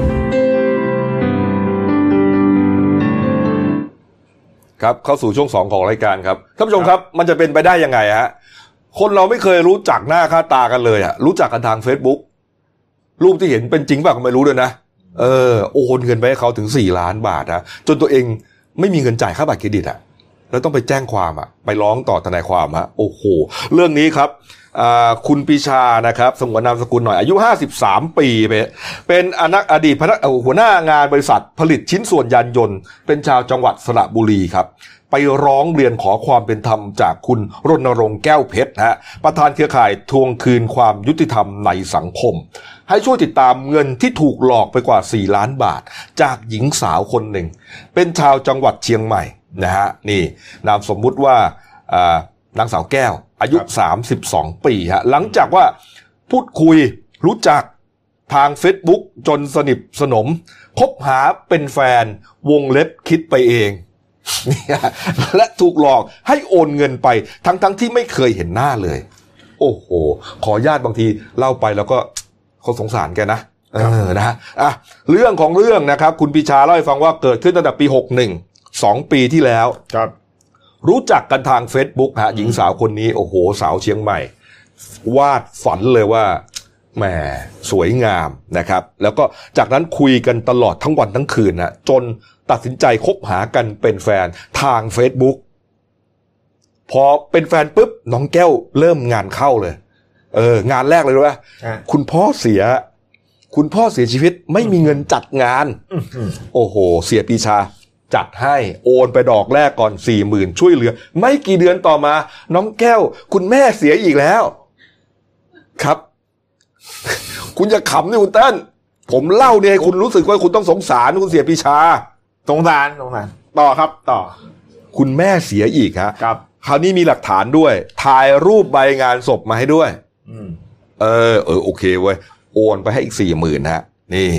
ครับเข้าสู่ช่วงสองของรายการครับท่านผู้ชมครับ มันจะเป็นไปได้ยังไงฮะคนเราไม่เคยรู้จักหน้าค่าตากันเลยอะรู้จักกันทาง Facebook รูปที่เห็นเป็นจริงเปล่าก็ไม่รู้เลยนะเออโอนเงินไปให้เขาถึงสี่ล้านบาทนะจนตัวเองไม่มีเงินจ่ายค่าบัตรเครดิตอะแล้วต้องไปแจ้งความอะไปร้องต่อทนายความฮะโอ้โหเรื่องนี้ครับอ่า คุณปีชานะครับสงวนนามสกุลหน่อยอายุ 53 ปีไปเป็นอนักอดีตพนักหัวหน้างานบริษัทผลิตชิ้นส่วนยานยนต์ เป็นชาวจังหวัดสระบุรีครับ ไปร้องเรียนขอความเป็นธรรมจากคุณรณรงค์แก้วเพชรฮะประธานเครือข่ายทวงคืนความยุติธรรมในสังคม ให้ช่วยติดตามเงินที่ถูกหลอกไปกว่า 4 ล้านบาท จากหญิงสาวคนหนึ่ง เป็นชาวจังหวัดเชียงใหม่นะฮะนี่นามสมมุติว่านางสาวแก้ว อายุ 32 ปีฮะหลังจากว่าพูดคุยรู้จักทาง Facebook จนสนิทสนม คบหาเป็นแฟนวงเล็บคิดไปเองเนี่ยและถูกหลอกให้โอนเงินไปทั้งทั้งที่ไม่เคยเห็นหน้าเลย โอ้โห ขอญาติบางทีเล่าไปแล้วก็เขาสงสารแกนะเออนะฮะอะเรื่องของเรื่องนะครับ คุณปีชาเล่าให้ฟังว่าเกิดขึ้นตั้งแต่ปี61 2ปีที่แล้วครับ รู้จักกันทาง Facebook ฮะหญิงสาวคนนี้โอ้โห สาวเชียงใหม่ วาดฝันเลยว่าแหมสวยงามนะครับ แล้วก็จากนั้นคุยกันตลอดทั้งวันทั้งคืนนะจนตัดสินใจคบหากันเป็นแฟนทาง Facebook พอเป็นแฟนปุ๊บน้องแก้วเริ่มงานเข้าเลย เออ งานแรกเลยรู้ไหมอะคุณพ่อเสีย คุณพ่อเสียชีวิตไม่มีเงินจัดงาน โอ้โห เสียปีชา จัดให้โอนไปดอกแรกก่อนสี่หมื่นช่วยเหลือ ไม่กี่เดือนต่อมา น้องแก้ว คุณแม่เสียอีกแล้ว ครับ คุณจะขำนี่คุณเต้น ผมเล่าเนี่ยให้คุณรู้สึกว่าคุณต้องสงสารคุณเสียปีชา สงสารสงสารต่อครับ ต่อ คุณแม่เสียอีกฮะครับ คราวนี้มีหลักฐานด้วย ถ่ายรูปใบงานศพมาให้ด้วยอืมเออ เออโอเคเว้ยโอนไปให้อีกสี่หมื่นฮะ นี่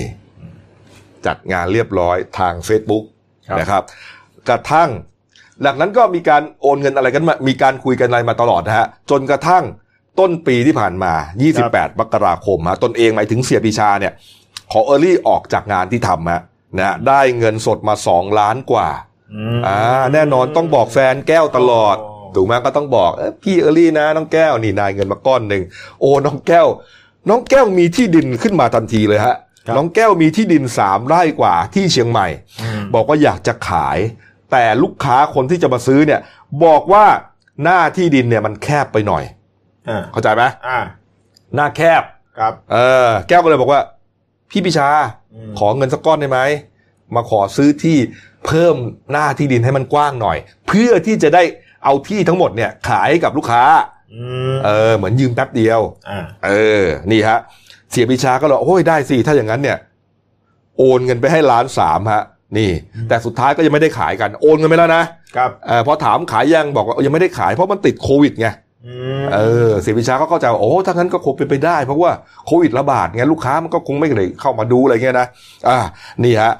จัดงานเรียบร้อยทาง Facebook ครับ นะครับ กระทั่ง หลังนั้นก็มีการโอนเงินอะไรกันมามีการคุยกันอะไรมาตลอดนะฮะจนกระทั่งต้นปีที่ผ่านมา 28 มกราคมฮะตนเองหมายถึงเสียปีชาเนี่ย ขอเออรี่ออกจากงานที่ทำฮะนะฮะได้เงินสดมา 2 ล้านกว่าอ่าแน่นอนต้องบอกแฟนแก้วตลอดอ๋อถูกไหมก็ต้องบอกเอ้ยพี่เออรี่นะน้องแก้วนี่นายเงินมาก้อนหนึ่งโอ้น้องแก้ว น้องแก้วมีที่ดินขึ้นมาทันทีเลยฮะครับ น้องแก้วมีที่ดินสามไร่กว่าที่เชียงใหม่ บอกว่าอยากจะขาย แต่ลูกค้าคนที่จะมาซื้อเนี่ย บอกว่าหน้าที่ดินเนี่ยมันแคบไปหน่อยอ่าเข้าใจไหมอ่าหน้าแคบครับเออแก้วก็เลยบอกว่า พี่ปิชาขอเงินสักก้อนได้ไหมมาขอซื้อที่เพิ่มหน้าที่ดินให้มันกว้างหน่อย เพื่อที่จะได้เอาที่ทั้งหมดเนี่ยขายให้กับลูกค้าอืมเออ เหมือนยืมแป๊บเดียวอ่าเออ นี่ฮะ เสียปิชาก็เลยโอ้ยได้สิถ้าอย่างนั้นเนี่ย โอนเงินไปให้ล้านสามฮะ นี่ แต่สุดท้ายก็ยังไม่ได้ขายกัน โอนเงินไปแล้วนะครับเออพอถามขายยังบอกว่ายังไม่ได้ขายเพราะมันติดโควิดไงอืมเออเสียปิชาก็เข้าใจว่าโอ้ถ้างั้นก็คงเป็นไปได้ เพราะว่าโควิดระบาดไงลูกค้ามันก็คงไม่ได้เข้ามาดูอะไรเงี้ยนะอ่านี่ฮะ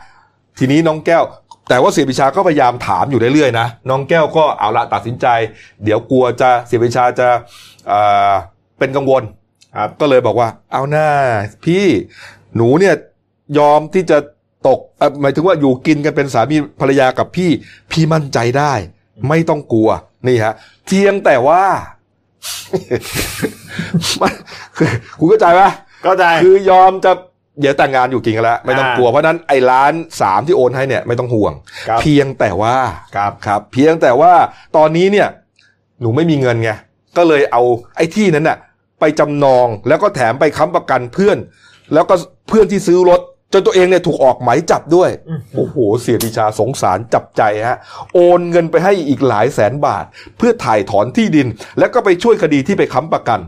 ทีนี้น้องแก้วแต่ว่าเสียปิชาก็พยายามถามอยู่เรื่อยๆนะน้องแก้วก็เอาละตัดสินใจ เดี๋ยวกลัวจะเสียปิชาจะอ่าเป็นกังวลครับ ก็เลยบอกว่า เอาหน้าพี่หนูเนี่ยยอมที่จะตกเอ่อหมายถึงว่าอยู่กินกันเป็นสามีภรรยากับพี่ พี่มั่นใจได้ ไม่ต้องกลัวนี่ฮะเพียงแต่ว่ามันคือคุณเข้าใจปะเข้าใจคือยอมจะเดี๋ยวแต่งงานอยู่กินกันแล้ว ไม่ต้องกลัวเพราะฉะนั้นไอ้ล้านสามที่โอนให้เนี่ยไม่ต้องห่วงครับเพียงแต่ว่าครับครับ เพียงแต่ว่าตอนนี้เนี่ย หนูไม่มีเงินไงก็เลยเอาไอ้ที่นั้นน่ะ ไปจำนอง แล้วก็แถมไปค้ำประกันเพื่อน แล้วก็เพื่อนที่ซื้อรถจนตัวเองเนี่ยถูกออกหมายจับด้วย โอ้โห เสียดิชาสงสารจับใจฮะ โอนเงินไปให้อีกหลายแสนบาท เพื่อถ่ายถอนที่ดิน แล้วก็ไปช่วยคดีที่ไปค้ำประกัน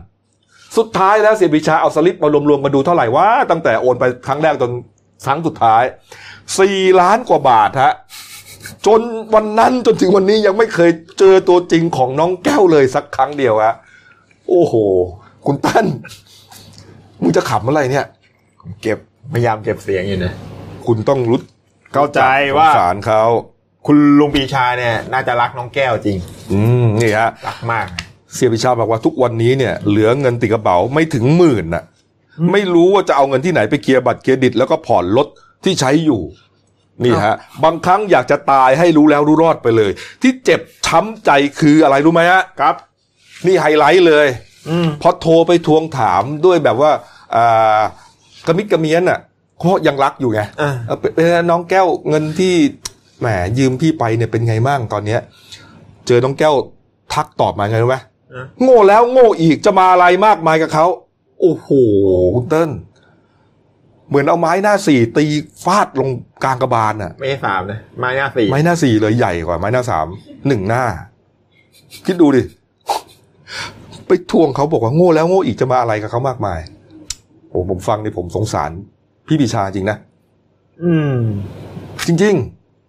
สุดท้ายแล้วเสียบิชาเอาสลิปมารวมๆมาดูเท่าไหร่ว่าตั้งแต่โอนไปครั้งแรกจนครั้งสุดท้ายสี่ล้านกว่าบาทฮะจนวันนั้นจนถึงวันนี้ยังไม่เคยเจอตัวจริงของน้องแก้วเลยสักครั้งเดียวฮะโอ้โห คุณตั้นมึงจะขำอะไรเนี่ยเก็บพยายามเก็บเสียงอยู่นะคุณต้องรู้เข้าใจว่าสงสารเขาคุณลุงปีชาเนี่ย น่าจะรักน้องแก้วจริง อืมนี่ฮะรักมาก เสียพิชาบอกว่าทุกวันนี้เนี่ย เหลือเงินติดกระเป๋าไม่ถึงหมื่นน่ะ ไม่รู้ว่าจะเอาเงินที่ไหนไปเคลียร์บัตรเครดิต แล้วก็ผ่อนรถที่ใช้อยู่ นี่ฮะ บางครั้งอยากจะตายให้รู้แล้วรู้รอดไปเลย ที่เจ็บช้ำใจคืออะไรรู้ไหมฮะครับ นี่ไฮไลท์เลยอืม พอโทรไปทวงถามด้วยแบบว่าอ่ากระมิดกระเมียนอะเพราะยังรักอยู่ไงอ่าเออเป็นเป็นไงน้องแก้วเงินที่แหมยืมพี่ไปเนี่ยเป็นไงบ้างตอนเนี้ย เจอน้องแก้วทักตอบมาไงรู้ไหมโง่แล้วโง่อีกจะมาอะไรมากมายกับเขาโอ้โหคุณเติ้ลเหมือนเอาไม้หน้าสี่ตีฟาดลงกลางกระบาลน่ะ ไม่ใช่สามนะไม้หน้าสี่ไม้หน้าสี่เลยใหญ่กว่าไม้หน้าสามหนึ่งหน้า คิดดูดิ ไปทวงเขาบอกว่าโง่แล้วโง่อีกจะมาอะไรกับเขามากมาย โอ้ผมฟังนี่ผมสงสาร พี่ปิชาจริงนะอืม จริง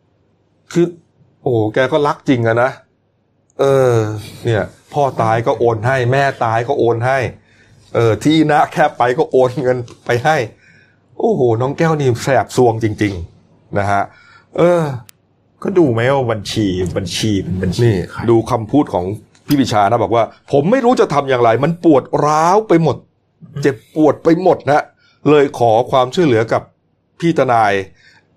ๆ คือ โอ้แกก็รักจริงอะนะเออ เนี่ย พ่อตายก็โอนให้ แม่ตายก็โอนให้ เออ ที่นะแค่ไปก็โอนเงินไปให้ โอ้โห น้องแก้วนี่แสบซวงจริง ๆ นะฮะ เออ ก็ดูไหมว่าบัญชีบัญชีเป็นบัญชีนี่ใครดูคำพูดของ พี่ปิชานะบอกว่า ผมไม่รู้จะทำอย่างไร มันปวดร้าวไปหมด เจ็บปวดไปหมดนะ เลยขอความช่วยเหลือกับพี่ทนาย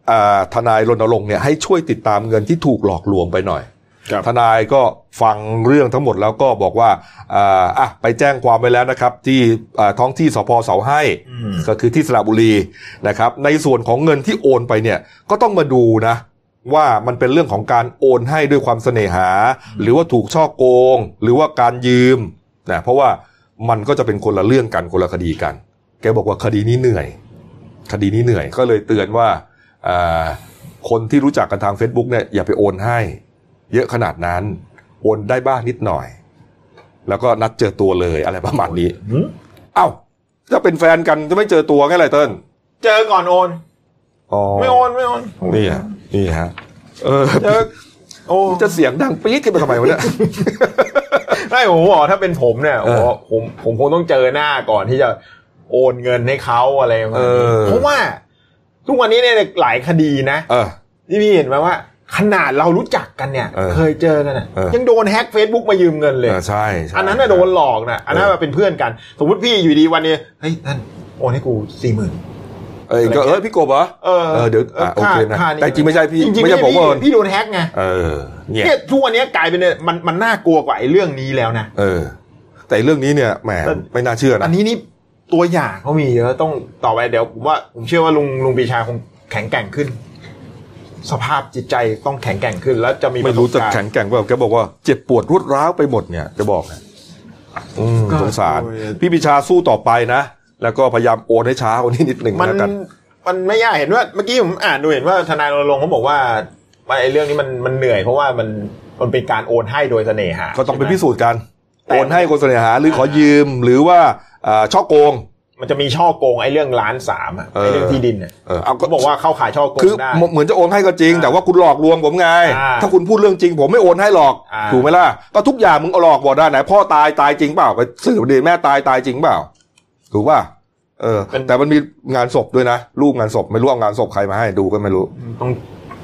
อ่าทนายรณรงค์เนี่ยให้ช่วยติดตามเงินที่ถูกหลอกลวงไปหน่อยครับทนายก็ฟังเรื่องทั้งหมดแล้วก็บอกว่าอ่าอะไปแจ้งความไปแล้วนะครับ ที่อ่าท้องที่สพเสาให้อืมก็คือที่สระบุรีนะครับ ในส่วนของเงินที่โอนไปเนี่ยก็ต้องมาดูนะ ว่ามันเป็นเรื่องของการโอนให้ด้วยความเสน่หา หรือว่าถูกช่อโกง หรือว่าการยืมนะเพราะว่ามันก็จะเป็นคนละเรื่องกันคนละคดีกัน แกบอกว่าคดีนี้เหนื่อย คดีนี้เหนื่อยก็เลยเตือนว่าอ่าคนที่รู้จักกันทาง Facebook เนี่ยอย่าไปโอนให้ เยอะขนาดนั้น โอนได้บ้างนิดหน่อย แล้วก็นัดเจอตัวเลยอะไรประมาณนี้หืมเอ้าถ้าเป็นแฟนกันจะไม่เจอตัวไงไรเติ้ลเจอก่อนโอนอ๋อไม่โอนไม่โอนนี่ฮะ นี่ฮะ เออเจอโอ้จะเสียงดังปี๊ดขึ้นมาทำไมวะเนี่ยไม่ผมบอกถ้าเป็นผมเนี่ยเออโอ้ผมผมคงต้องเจอหน้าก่อนที่จะโอนเงินให้เขาอะไรประมาณเอนี้อเพราะว่า ทุกวันนี้เนี่ยหลายคดีนะเออที่พี่เห็นไหมว่า ขนาดเรารู้จักกันเนี่ยเออเคยเจอกันน่ะเออยังโดนแฮ็กเฟซบุ๊กมายืมเงินเลยเออใช่ใช่อันนั้นน่ะโดนหลอกนะอันนั้นเป็นเพื่อนกัน สมมติพี่อยู่ดีวันนี้เฮ้ยท่านโอนให้กูสี่หมื่น เออก็เออพี่กบเหรอเออเออเดี๋ยวอะโอเคนะค่าแต่จริงไม่ใช่พี่จริงๆไม่ใช่ผมพี่โอนพี่โดนแฮ็กไงเออเนี่ยเนี่ยทุกวันนี้กลายเป็นเนี่ยมันมันน่ากลัวกว่าไอ้เรื่องนี้แล้วนะเออ แต่เรื่องนี้เนี่ยแหมแต่ไม่น่าเชื่อนะอันนี้นี่ตัวอย่างเขามีเยอะต้องต่อไปเดี๋ยวผมว่าผมเชื่อว่าลุงลุงปีชาคงแข็งแกร่งขึ้น สภาพจิตใจต้องแข็งแกร่งขึ้น แล้วจะมีไม่รู้จะปสบกาแข็งแกร่งเปล่าแกบอกว่าเจ็บปวดรวดร้าวไปหมดเนี่ยจะบอกนะอืมก็สงสารโอ้ยพี่ปิชาสู้ต่อไปนะ แล้วก็พยายามโอนให้ช้ากว่านี้นิดหนึ่งมันแล้วกัน มันไม่ยากเห็นว่าเมื่อกี้ผมอ่านดูเห็นว่าทนายรณรงค์เขาบอกว่าว่าไอ้เรื่องนี้มันมันเหนื่อยเพราะว่ามันมันเป็นการโอนให้โดยเสน่หาก็ต้องไปพิใช่หมสูจน์กันแต่โอนให้คนเสน่หาหรือขอยืมหรือว่าอ่าช่อโกง มันจะมีช่อโกงไอ้เรื่องล้านสามอะเออไอ้เรื่องที่ดินเนี่ยเออเอาก็เขาบอกว่าเข้าขายช่อโกงคือได้เหมือนจะโอนให้ก็จริงอ่าแต่ว่าคุณหลอกลวงผมไงอ่าถ้าคุณพูดเรื่องจริง ผมไม่โอนให้หรอกอ่าถูกไหมล่ะก็ทุกอย่างมึงเอาหลอกบอกได้ไหนพ่อตายตายจริงเปล่าไปสืบดิแม่ตายตายจริงเปล่า ถูกป่ะเออ แต่มันมีงานศพด้วยนะรูปงานศพไม่รู้เอางานศพใครมาให้ดูก็ไม่รู้ต้อง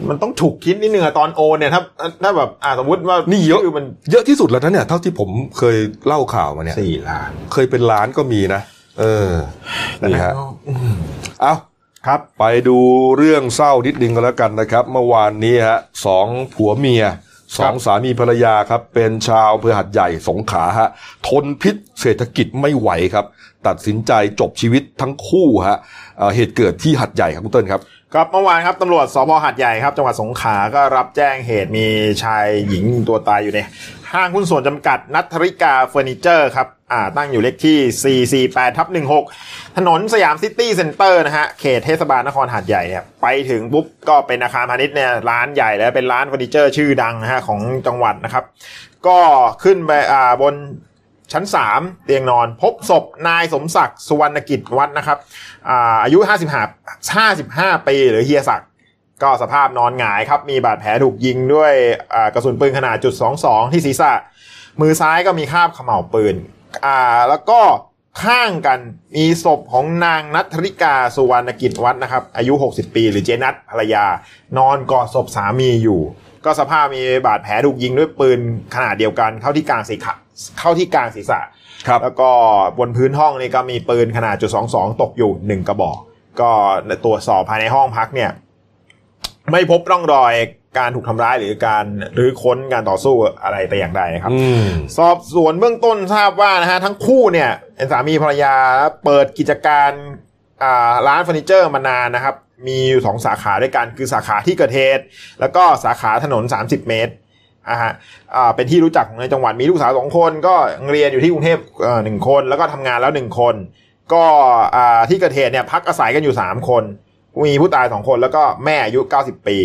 มันต้องถูกคิดนิดนึงอะตอนโอนเนี่ยถ้าถ้าแบบอ่าสมมติว่านี่เยอะชื่มันเยอะที่สุดแล้วนะเนี่ยเท่าที่ผมเคยเล่าข่าวมาเนี่ยสี่ล้าน เคยเป็นล้านก็มีนะเออนี่ฮะอืมเอาครับ ไปดูเรื่องเศร้านิดนึงก็แล้วกันนะครับ เมื่อวานนี้ฮะสองผัวเมีย สองสามีภรรยาครับ เป็นชาวอำเภอหัดใหญ่สงขลาฮะทนพิษเศรษฐกิจไม่ไหวครับ ตัดสินใจจบชีวิตทั้งคู่ฮะเหตุเกิดที่หาดใหญ่ครับคุณเติ้ลครับ ครับเมื่อวานครับตำรวจสภหาดใหญ่ครับจังหวัดสงขลาก็รับแจ้งเหตุมีชายหญิงตัวตายอยู่ในห้างหุ้นส่วนจำกัดนัทธริกาเฟอร์นิเจอร์ครับอ่าตั้งอยู่เลขที่ 448ทับ16 ถนนสยามซิตี้เซ็นเตอร์นะฮะเขตเทศบาลนครหาดใหญ่เนี่ยไปถึงปุ๊บก็เป็นอาคารพาณิชย์เนี่ยร้านใหญ่แล้วเป็นร้านเฟอร์นิเจอร์ชื่อดังนะฮะของจังหวัดนะครับ ก็ขึ้นไปอ่าบน ชั้น 3 เตียงนอน พบศพนายสมศักดิ์สุวรรณกิจวัฒน์นะครับอาอายุ 55 55 ปีหรือเฮียศักดิ์ก็สภาพนอนหงายครับ มีบาดแผลถูกยิงด้วยกระสุนปืนขนาดจุด22 ที่ศีรษะ มือซ้ายก็มีคราบเขม่าวปืนอ่าแล้วก็ข้างกันมีศพของนางนัทริกาสุวรรณกิจวัฒน์นะครับ อายุ 60 ปี หรือเจนัทภรรยา นอนกอดศพสามีอยู่ ก็สภาพมีบาดแผลถูกยิงด้วยปืนขนาดเดียวกัน เข้าที่กลางศีรษะเข้าที่กลางศีรษะครับแล้วก็บนพื้นห้องนี่ก็มีปืนขนาดจุดสองสองตกอยู่หนึ่งกระบอก ก็ตรวจสอบภายในห้องพักเนี่ย ไม่พบร่องรอยการถูกทำร้ายหรือการหรือค้นการต่อสู้อะไรแต่อย่างใดนะครับอืมสอบสวนเบื้องต้นทราบว่านะฮะทั้งคู่เนี่ยเป็นสามีภรรยาเปิดกิจการอ่าร้านเฟอร์นิเจอร์มานานนะครับ มีอยู่สองสาขาด้วยกันคือสาขาที่เกิดเหตุแล้วก็สาขาถนน 30 เมตรอ่าฮะอ่าเป็นที่รู้จักของในจังหวัดมีลูกสาวสองคนก็เรียนอยู่ที่กรุงเทพหนึ่งคน แล้วก็ทำงานแล้วหนึ่งคน ก็อ่าที่เกิดเหตุเนี่ยพักอาศัยกันอยู่ 3 คน มีผู้ตายสองคนแล้วก็แม่อายุ 90 ปี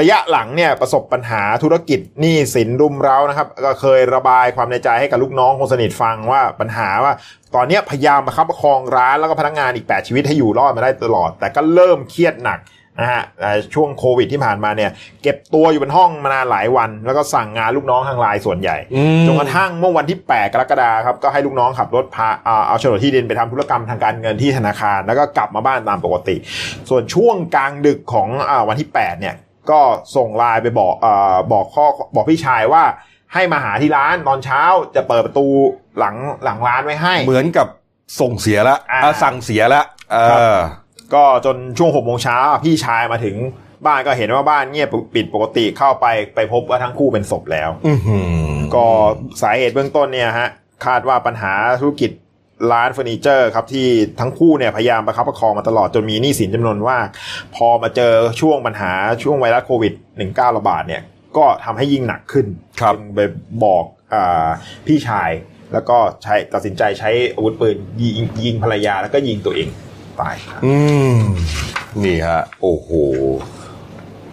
ระยะหลังเนี่ยประสบปัญหาธุรกิจหนี้สินรุมเร้านะครับ ก็เคยระบายความในใจให้กับลูกน้องคนสนิทฟังว่าปัญหาว่า ตอนนี้พยายามประคับประคองร้านแล้วก็พนักงานอีก 8 ชีวิตให้อยู่รอดมาได้ตลอด แต่ก็เริ่มเครียดหนัก นะฮะเอ่อช่วงโควิดที่ผ่านมาเนี่ยเก็บตัวอยู่บนห้องมานานหลายวัน แล้วก็สั่งงานลูกน้องทางไลน์ส่วนใหญ่อืมจนกระทั่งเมื่อวันที่ 8 กรกฎาคมครับก็ให้ลูกน้องขับรถพาอ่าเอาโฉนดที่ดินไปทำธุรกรรมทางการเงินที่ธนาคาร แล้วก็กลับมาบ้านตามปกติ ส่วนช่วงกลางดึกของอาวันที่ 8 เนี่ยก็ส่งไลน์ไปบอกอาบอกข้อบอกพี่ชายว่าให้มาหาที่ร้านตอนเช้าจะเปิดประตูหลังหลังร้านไว้ให้ เหมือนกับส่งเสียละอ่าอ่าสั่งเสียละเอครับอ ก็จนช่วงหกโมงเช้าพี่ชายมาถึงบ้านก็เห็นว่าบ้านเงียบปิดปกติเข้าไปไปพบว่าทั้งคู่เป็นศพแล้วอื้อหือก็สาเหตุเบื้องต้นเนี่ยฮะคาดว่าปัญหาธุรกิจร้านเฟอร์นิเจอร์ครับที่ทั้งคู่เนี่ยพยายามประคับประคองมาตลอดจนมีหนี้สินจำนวนมากพอมาเจอช่วงปัญหาช่วงไวรัสโควิด -19 ระบาดเนี่ยก็ทำให้ยิ่งหนักขึ้นครับจึงไปบอกอาพี่ชาย แล้วก็ใช้ตัดสินใจใช้อาวุธปืนยิงยิงภรรยาแล้วก็ยิงตัวเอง ตายครับอืม นี่ฮะ โอ้โห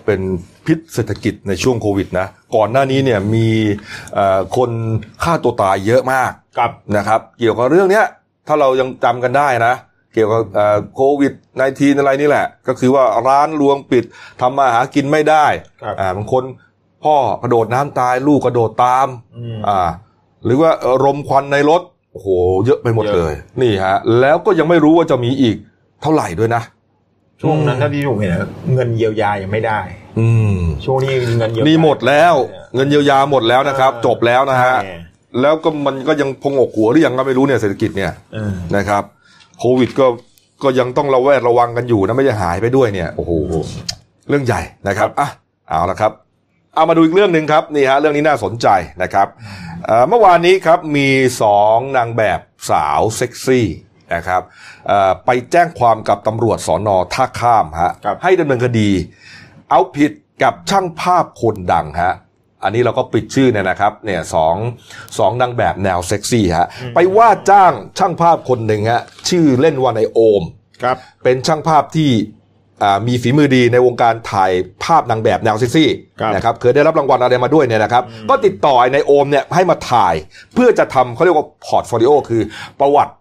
เป็นพิษเศรษฐกิจในช่วงโควิดนะ ก่อนหน้านี้เนี่ยมีเอ่อคนฆ่าตัวตายเยอะมากครับนะครับ เกี่ยวกับเรื่องเนี้ย ถ้าเรายังจำกันได้นะ เกี่ยวกับเอ่อโควิด -19 อะไรนี่แหละ ก็คือว่าร้านรวงปิดทำมาหากินไม่ได้ครับอ่าบางคนพ่อกระโดดน้ำตายลูกกระโดดตามอืมอ่า หรือว่าเอ่อรมควันในรถโอ้โหเยอะไปหมดเยอะเลย นี่ฮะ แล้วก็ยังไม่รู้ว่าจะมีอีก เท่าไหร่ด้วยนะ ช่วงนั้นถ้าที่ผมเห็นนะเงินเยียวยายังไม่ได้ อืมช่วงนี้เงินเยียวยานี่หมดแล้ว เงินเยียวยาหมดแล้วนะครับเออจบแล้วนะฮะใช่แล้วก็มันก็ยังพงกหัวหรือยังก็ไม่รู้เนี่ยเศรษฐกิจเนี่ยเออนะครับโควิดก็ก็ยังต้องระแวดระวังกันอยู่นะไม่ได้หายไปด้วยเนี่ยโอ้โหเรื่องใหญ่นะครับอะเอาละครับ เอามาดูอีกเรื่องหนึ่งครับนี่ฮะเรื่องนี้น่าสนใจนะครับเอ่อเมื่อวานนี้ครับมีสองนางแบบสาวเซ็กซี่ นะครับเอ่อไปแจ้งความกับตำรวจสอนอท่าข้ามฮะครับให้ดำเนินคดี เอาผิดกับช่างภาพคนดังฮะอันนี้เราก็ปิดชื่อเนี่ยนะครับเนี่ยสองสองนางแบบแนวเซ็กซี่ฮะไปว่าจ้างช่างภาพคนหนึ่งฮะชื่อเล่นว่านายโอมครับเป็นช่างภาพที่อ่ามีฝีมือดีในวงการถ่ายภาพนางแบบแนวเซ็กซี่ครับนะครับเคยได้รับรางวัลอะไรมาด้วยเนี่ยนะครับ ก็ติดต่อในโอมเนี่ยให้มาถ่าย เพื่อจะทำเขาเรียกว่า portfolio คือประวัติ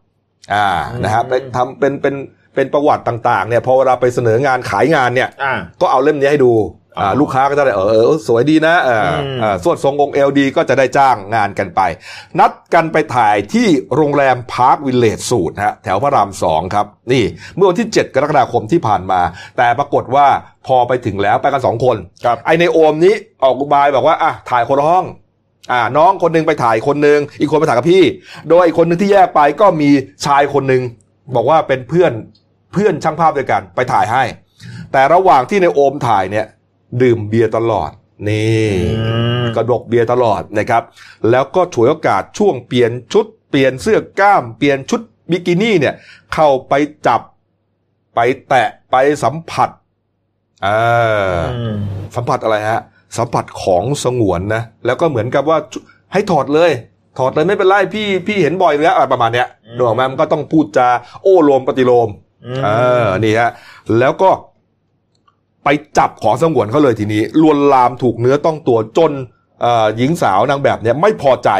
อ่านะฮะไปทำเป็นเป็นเป็นประวัติต่างๆเนี่ยพอเวลาไปเสนองานขายงานเนี่ยอ่า ก็เอาเล่มนี้ให้ดูอ่าลูกค้าก็จะได้เออเออสวยดีนะเอออืมเออทรวดทรงองค์เอลดีก็จะได้จ้างงานกันไป นัดกันไปถ่ายที่โรงแรมพาร์ควิลเลจสวีทฮะแถวพระรามสองครับ นี่เมื่อวันที่ 7 กรกฎาคมที่ผ่านมา แต่ปรากฏว่าพอไปถึงแล้วไปกันสองคนครับไอ้นายโอมนี้ออกอุบายบอกว่าอะถ่ายคนละห้อง อ่าน้องคนหนึ่งไปถ่ายคนหนึ่ง อีกคนไปถ่ายกับพี่ โดยอีกคนหนึ่งที่แยกไปก็มีชายคนหนึ่งบอกว่าเป็นเพื่อนเพื่อนช่างภาพด้วยกันไปถ่ายให้ แต่ระหว่างที่นายโอมถ่ายเนี่ย ดื่มเบียร์ตลอดนี่กระดกเบียร์ตลอดนะครับ แล้วก็ฉวยโอกาสช่วงเปลี่ยนชุด เปลี่ยนเสื้อกล้าม เปลี่ยนชุดบิกินี่เนี่ย เข้าไปจับไปแตะไปสัมผัสเอออสัมผัสอะไรฮะ สัมผัสของสงวนนะ แล้วก็เหมือนกับว่าให้ถอดเลย ถอดเลยไม่เป็นไรพี่พี่เห็นบ่อยแล้วอะไรประมาณเนี้ยดูออกไหมมันก็ต้องพูดจาโอ้โลมปฏิโลมเออนี่ฮะแล้วก็ไปจับของสงวนเขาเลยทีนี้ลวนลามถูกเนื้อต้องตัวจนเอ่อหญิงสาวนางแบบเนี่ยไม่พอใจ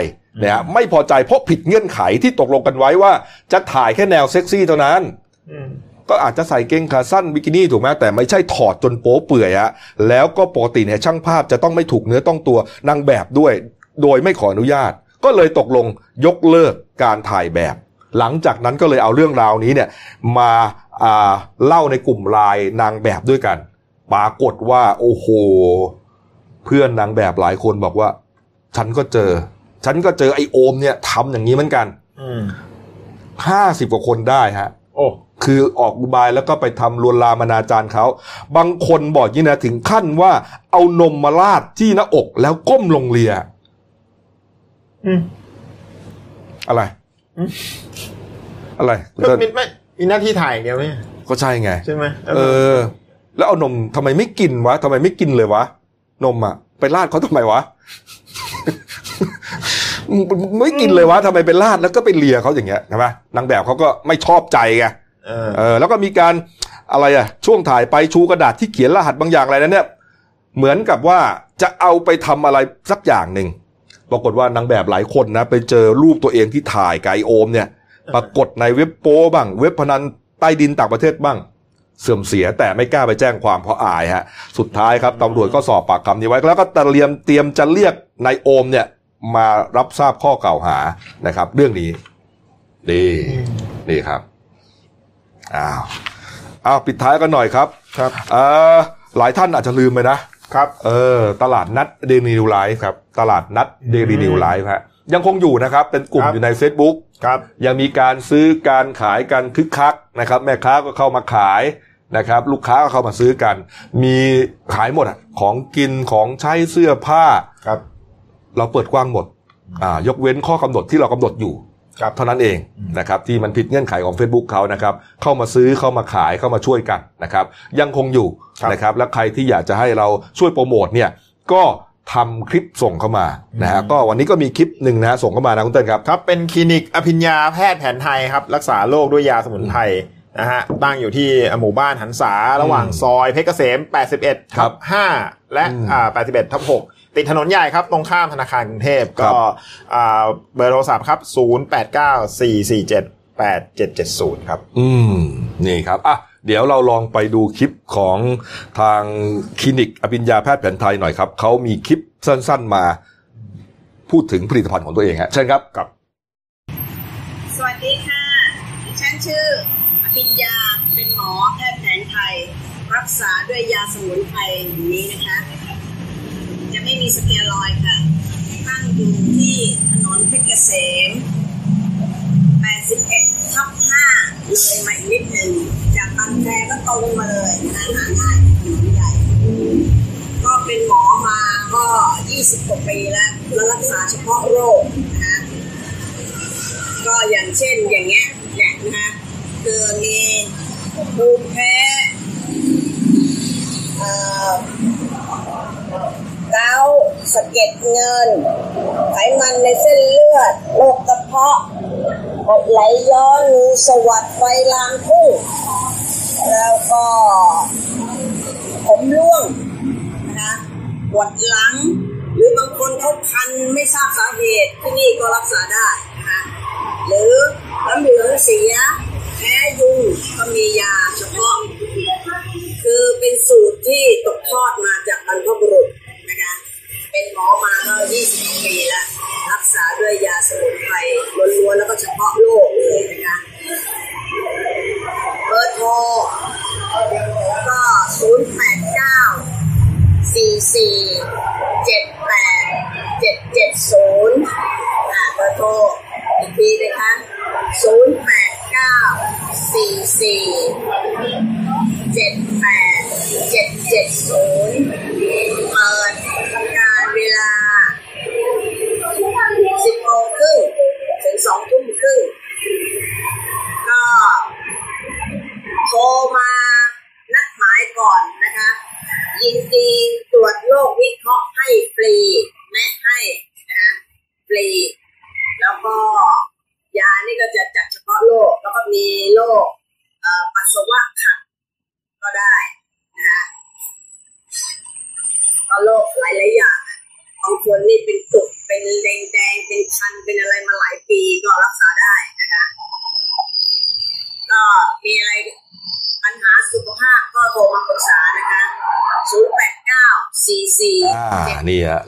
นะฮะไม่พอใจเพราะผิดเงื่อนไขที่ตกลงกันไว้ว่า จะถ่ายแค่แนวเซ็กซี่เท่านั้น ก็อาจจะใส่เกงขาสั้นบิกินี่ถูกไหมแต่ไม่ใช่ถอดจนโป๊เปื่อยฮะแล้วก็ปกติเนี่ยช่างภาพจะต้องไม่ถูกเนื้อต้องตัวนางแบบด้วย โดยไม่ขออนุญาต ก็เลยตกลงยกเลิกการถ่ายแบบ หลังจากนั้นก็เลยเอาเรื่องราวนี้เนี่ยมาอ่าเล่าในกลุ่มไลน์นางแบบด้วยกัน ปรากฏว่า โอ้โห เพื่อนนางแบบหลายคนบอกว่า ฉันก็เจอ ฉันก็เจอไอโอมเนี่ยทำอย่างนี้เหมือนกันอืมห้าสิบกว่าคนได้ฮะ โอ้คือออกอุบายแล้วก็ไปทำลวนลามอนาจารเขา บางคนบอกยี่นะถึงขั้นว่าเอานมมาลาดที่หน้าอกแล้วก้มลงเลียอืมอะไรอืมอะไรก็มีไม่มีหน้าที่ถ่ายอย่างเดียวไหมก็ใช่ไงใช่ไหมเออ แล้วเอานมทำไมไม่กินวะทำไมไม่กินเลยวะ นมอะไปลาดเขาทำไมวะ ไม่กินเลยวะทำไมไปลาดแล้วก็ไปเลียเขาอย่างเงี้ยใช่ไหมนางแบบเขาก็ไม่ชอบใจไงเออเออแล้วก็มีการอะไรอะช่วงถ่ายไปชูกระดาษที่เขียนรหัสบางอย่างอะไรนั้นเนี่ยเหมือนกับว่าจะเอาไปทำอะไรสักอย่างหนึ่งปรากฏว่านางแบบหลายคนนะ ไปเจอรูปตัวเองที่ถ่ายไกบไอ้โอมเนี่ย ปรากฏในเว็บโป้บ้าง เว็บพนันใต้ดินต่างประเทศบ้าง เสื่อมเสียแต่ไม่กล้าไปแจ้งความเพราะอายฮะ สุดท้ายครับตำรวจก็สอบปากคำนี้ไว้ แล้วก็เตรียมเตรียมจะเรียกนายโอมเนี่ย มารับทราบข้อกล่าวหานะครับ เรื่องนี้นี่นี่ครับอ้าวอ้าวปิดท้ายกันหน่อยครับครับเออหลายท่านอาจจะลืมไปนะครับเออตลาดนัดเดลินิวส์ไลฟ์ครับ ตลาดนัดเดลินิวส์ไลฟ์ฮะยังคงอยู่นะครับ เป็นกลุ่มครับอยู่ใน Facebook ครับยังมีการซื้อการขายกันคึกคักนะครับ แม่ค้าก็เข้ามาขายนะครับ ลูกค้าก็เข้ามาซื้อกัน มีขายหมดอะของกินของใช้เสื้อผ้าครับ เราเปิดกว้างหมดอ่ายกเว้นข้อกำหนดที่เรากำหนดอยู่ครับเท่านั้นเองนะครับที่มันผิดเงื่อนไขของ Facebook เขานะครับเข้ามาซื้อเข้ามาขายเข้ามาช่วยกันนะครับยังคงอยู่ครับนะครับและใครที่อยากจะให้เราช่วยโปรโมทเนี่ยก็ทำคลิปส่งเข้ามานะฮะก็วันนี้ก็มีคลิปหนึ่งนะฮะส่งเข้ามานะคุณเต้นครับครับ เป็นคลินิกอภิญญาแพทย์แผนไทยครับ รักษาโรคด้วยยาสมุนไพรนะฮะตั้งอยู่ที่หมู่บ้านหันษาระหว่างซอยเพชรเกษม 81ครัทับบ5 และอืมอ่า81 ทับ 6 ติดถนนใหญ่ครับ ตรงข้ามธนาคารกรุงเทพครัก็บอ่าเบอร์โทรศัพท์ครับ 089447 8770 ครับ อืม นี่ครับ อะ เดี๋ยวเราลองไปดูคลิปของทางคลินิกอภิญญาแพทย์แผนไทยหน่อยครับ เขามีคลิปสั้นๆมาพูดถึงผลิตภัณฑ์ของตัวเองฮะเชิญครับครับสวัสดีค่ะดิฉันชื่ออภิญญาเป็นหมอแพทย์แผนไทย รักษาด้วยยาสมุนไพรอย่างนี้นะคะจะ ไม่มีสเตียรอยค่ะตั้งอยู่ที่ถนนเพชรเกษม 81ทับ5เลยมาอีกนิดหนึ่ง จากบางแคก็ตรงมาเลยนะหาง่ายถนนใหญ่ ก็เป็นหมอมาก็ 20กว่าปีแล้ว แล้วรักษาเฉพาะโรคนะคะก็อย่างเช่นอย่างเงี้ยเนี่ยนะคือมีภูมิแพ้เอ่อ ก้าสะเก็ดเงิน ไขมันในเส้นเลือดโรคกระเพาะกดไหลย้อนรูสวัสดไฟลามพุ่งแล้วก็ผมร่วงนะปวดหลัง หรือบางคนเขาคันไม่ทราบสาเหตุที่นี่ก็รักษาได้นะคะหรือน้ำเหลืองเสียแพ้ยุงก็มียาเฉพาะ คือเป็นสูตรที่ตกทอดมาจากบรรพบุรุษ เป็นหมอมาก็20ปีแล้วรักษาด้วยยาสมุนไพรล้วนๆแล้วก็เฉพาะโรคเลยนะคะเบอร์โทรก็ 0 8 9 4 4 7 8 7 7 0ค่ะเบอร์โทรอีกทีนะคะ0 8 9 4 4 7 8 7 7 0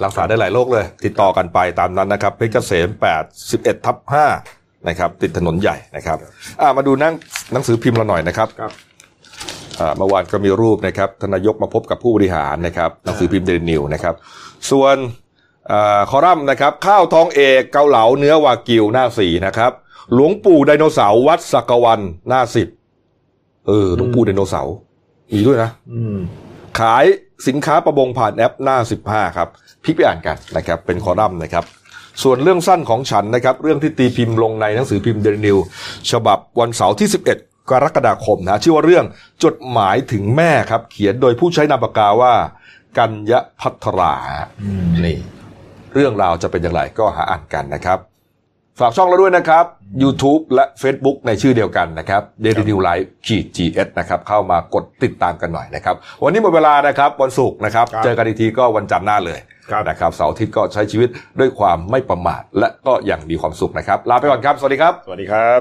รักษาได้หลายโรคเลย ติดต่อกันไปตามนั้นนะครับเพชรเกษม8 11ทับ5นะครับติดถนนใหญ่นะครับอ่ามาดูหนั่งหนังสือพิมพ์เราหน่อยนะครับครับอ่าเมื่อวานก็มีรูปนะครับทานนายกมาพบกับผู้บริหารนะครับหนังสือพิมพ์เดลินิวนะครับ ส่วนอ่าคอรัมน์นะครับ ข้าวทองเอกเกาเหลาเนื้อวากิวหน้าสี่นะครับ หลวงปู่ไดโนเสาร์วัดสักวันหน้าสิบเออหลวงปู่ไดโนเสาร์มีด้วยนะอืมขาย สินค้าประมงผ่านแอปหน้า 15 ครับพลิกไปอ่านกันนะครับเป็นคอลัมน์นะครับ ส่วนเรื่องสั้นของฉันนะครับ เรื่องที่ตีพิมพ์ลงในหนังสือพิมพ์เดลินิวฉบับวันเสาร์ที่ 11 กรกฎาคมนะชื่อว่าเรื่องจดหมายถึงแม่ครับ เขียนโดยผู้ใช้นามปากกาว่า กัญญพัทรานี่เรื่องราวจะเป็นอย่างไรก็หาอ่านกันนะครับ ฝากช่องเราด้วยนะครับ YouTube และ Facebook ในชื่อเดียวกันนะครับ Daily New Life ขีด GS นะครับเข้ามากดติดตามกันหน่อยนะครับ วันนี้หมดเวลานะครับวันศุกร์นะครับครับเจอกันอีกทีก็วันจันทร์หน้าเลยครับนะครับเสาร์อาทิตย์ก็ใช้ชีวิตด้วยความไม่ประมาท และก็อย่างมีความสุขนะครับ ลาไปก่อนครับ สวัสดีครับ สวัสดีครับ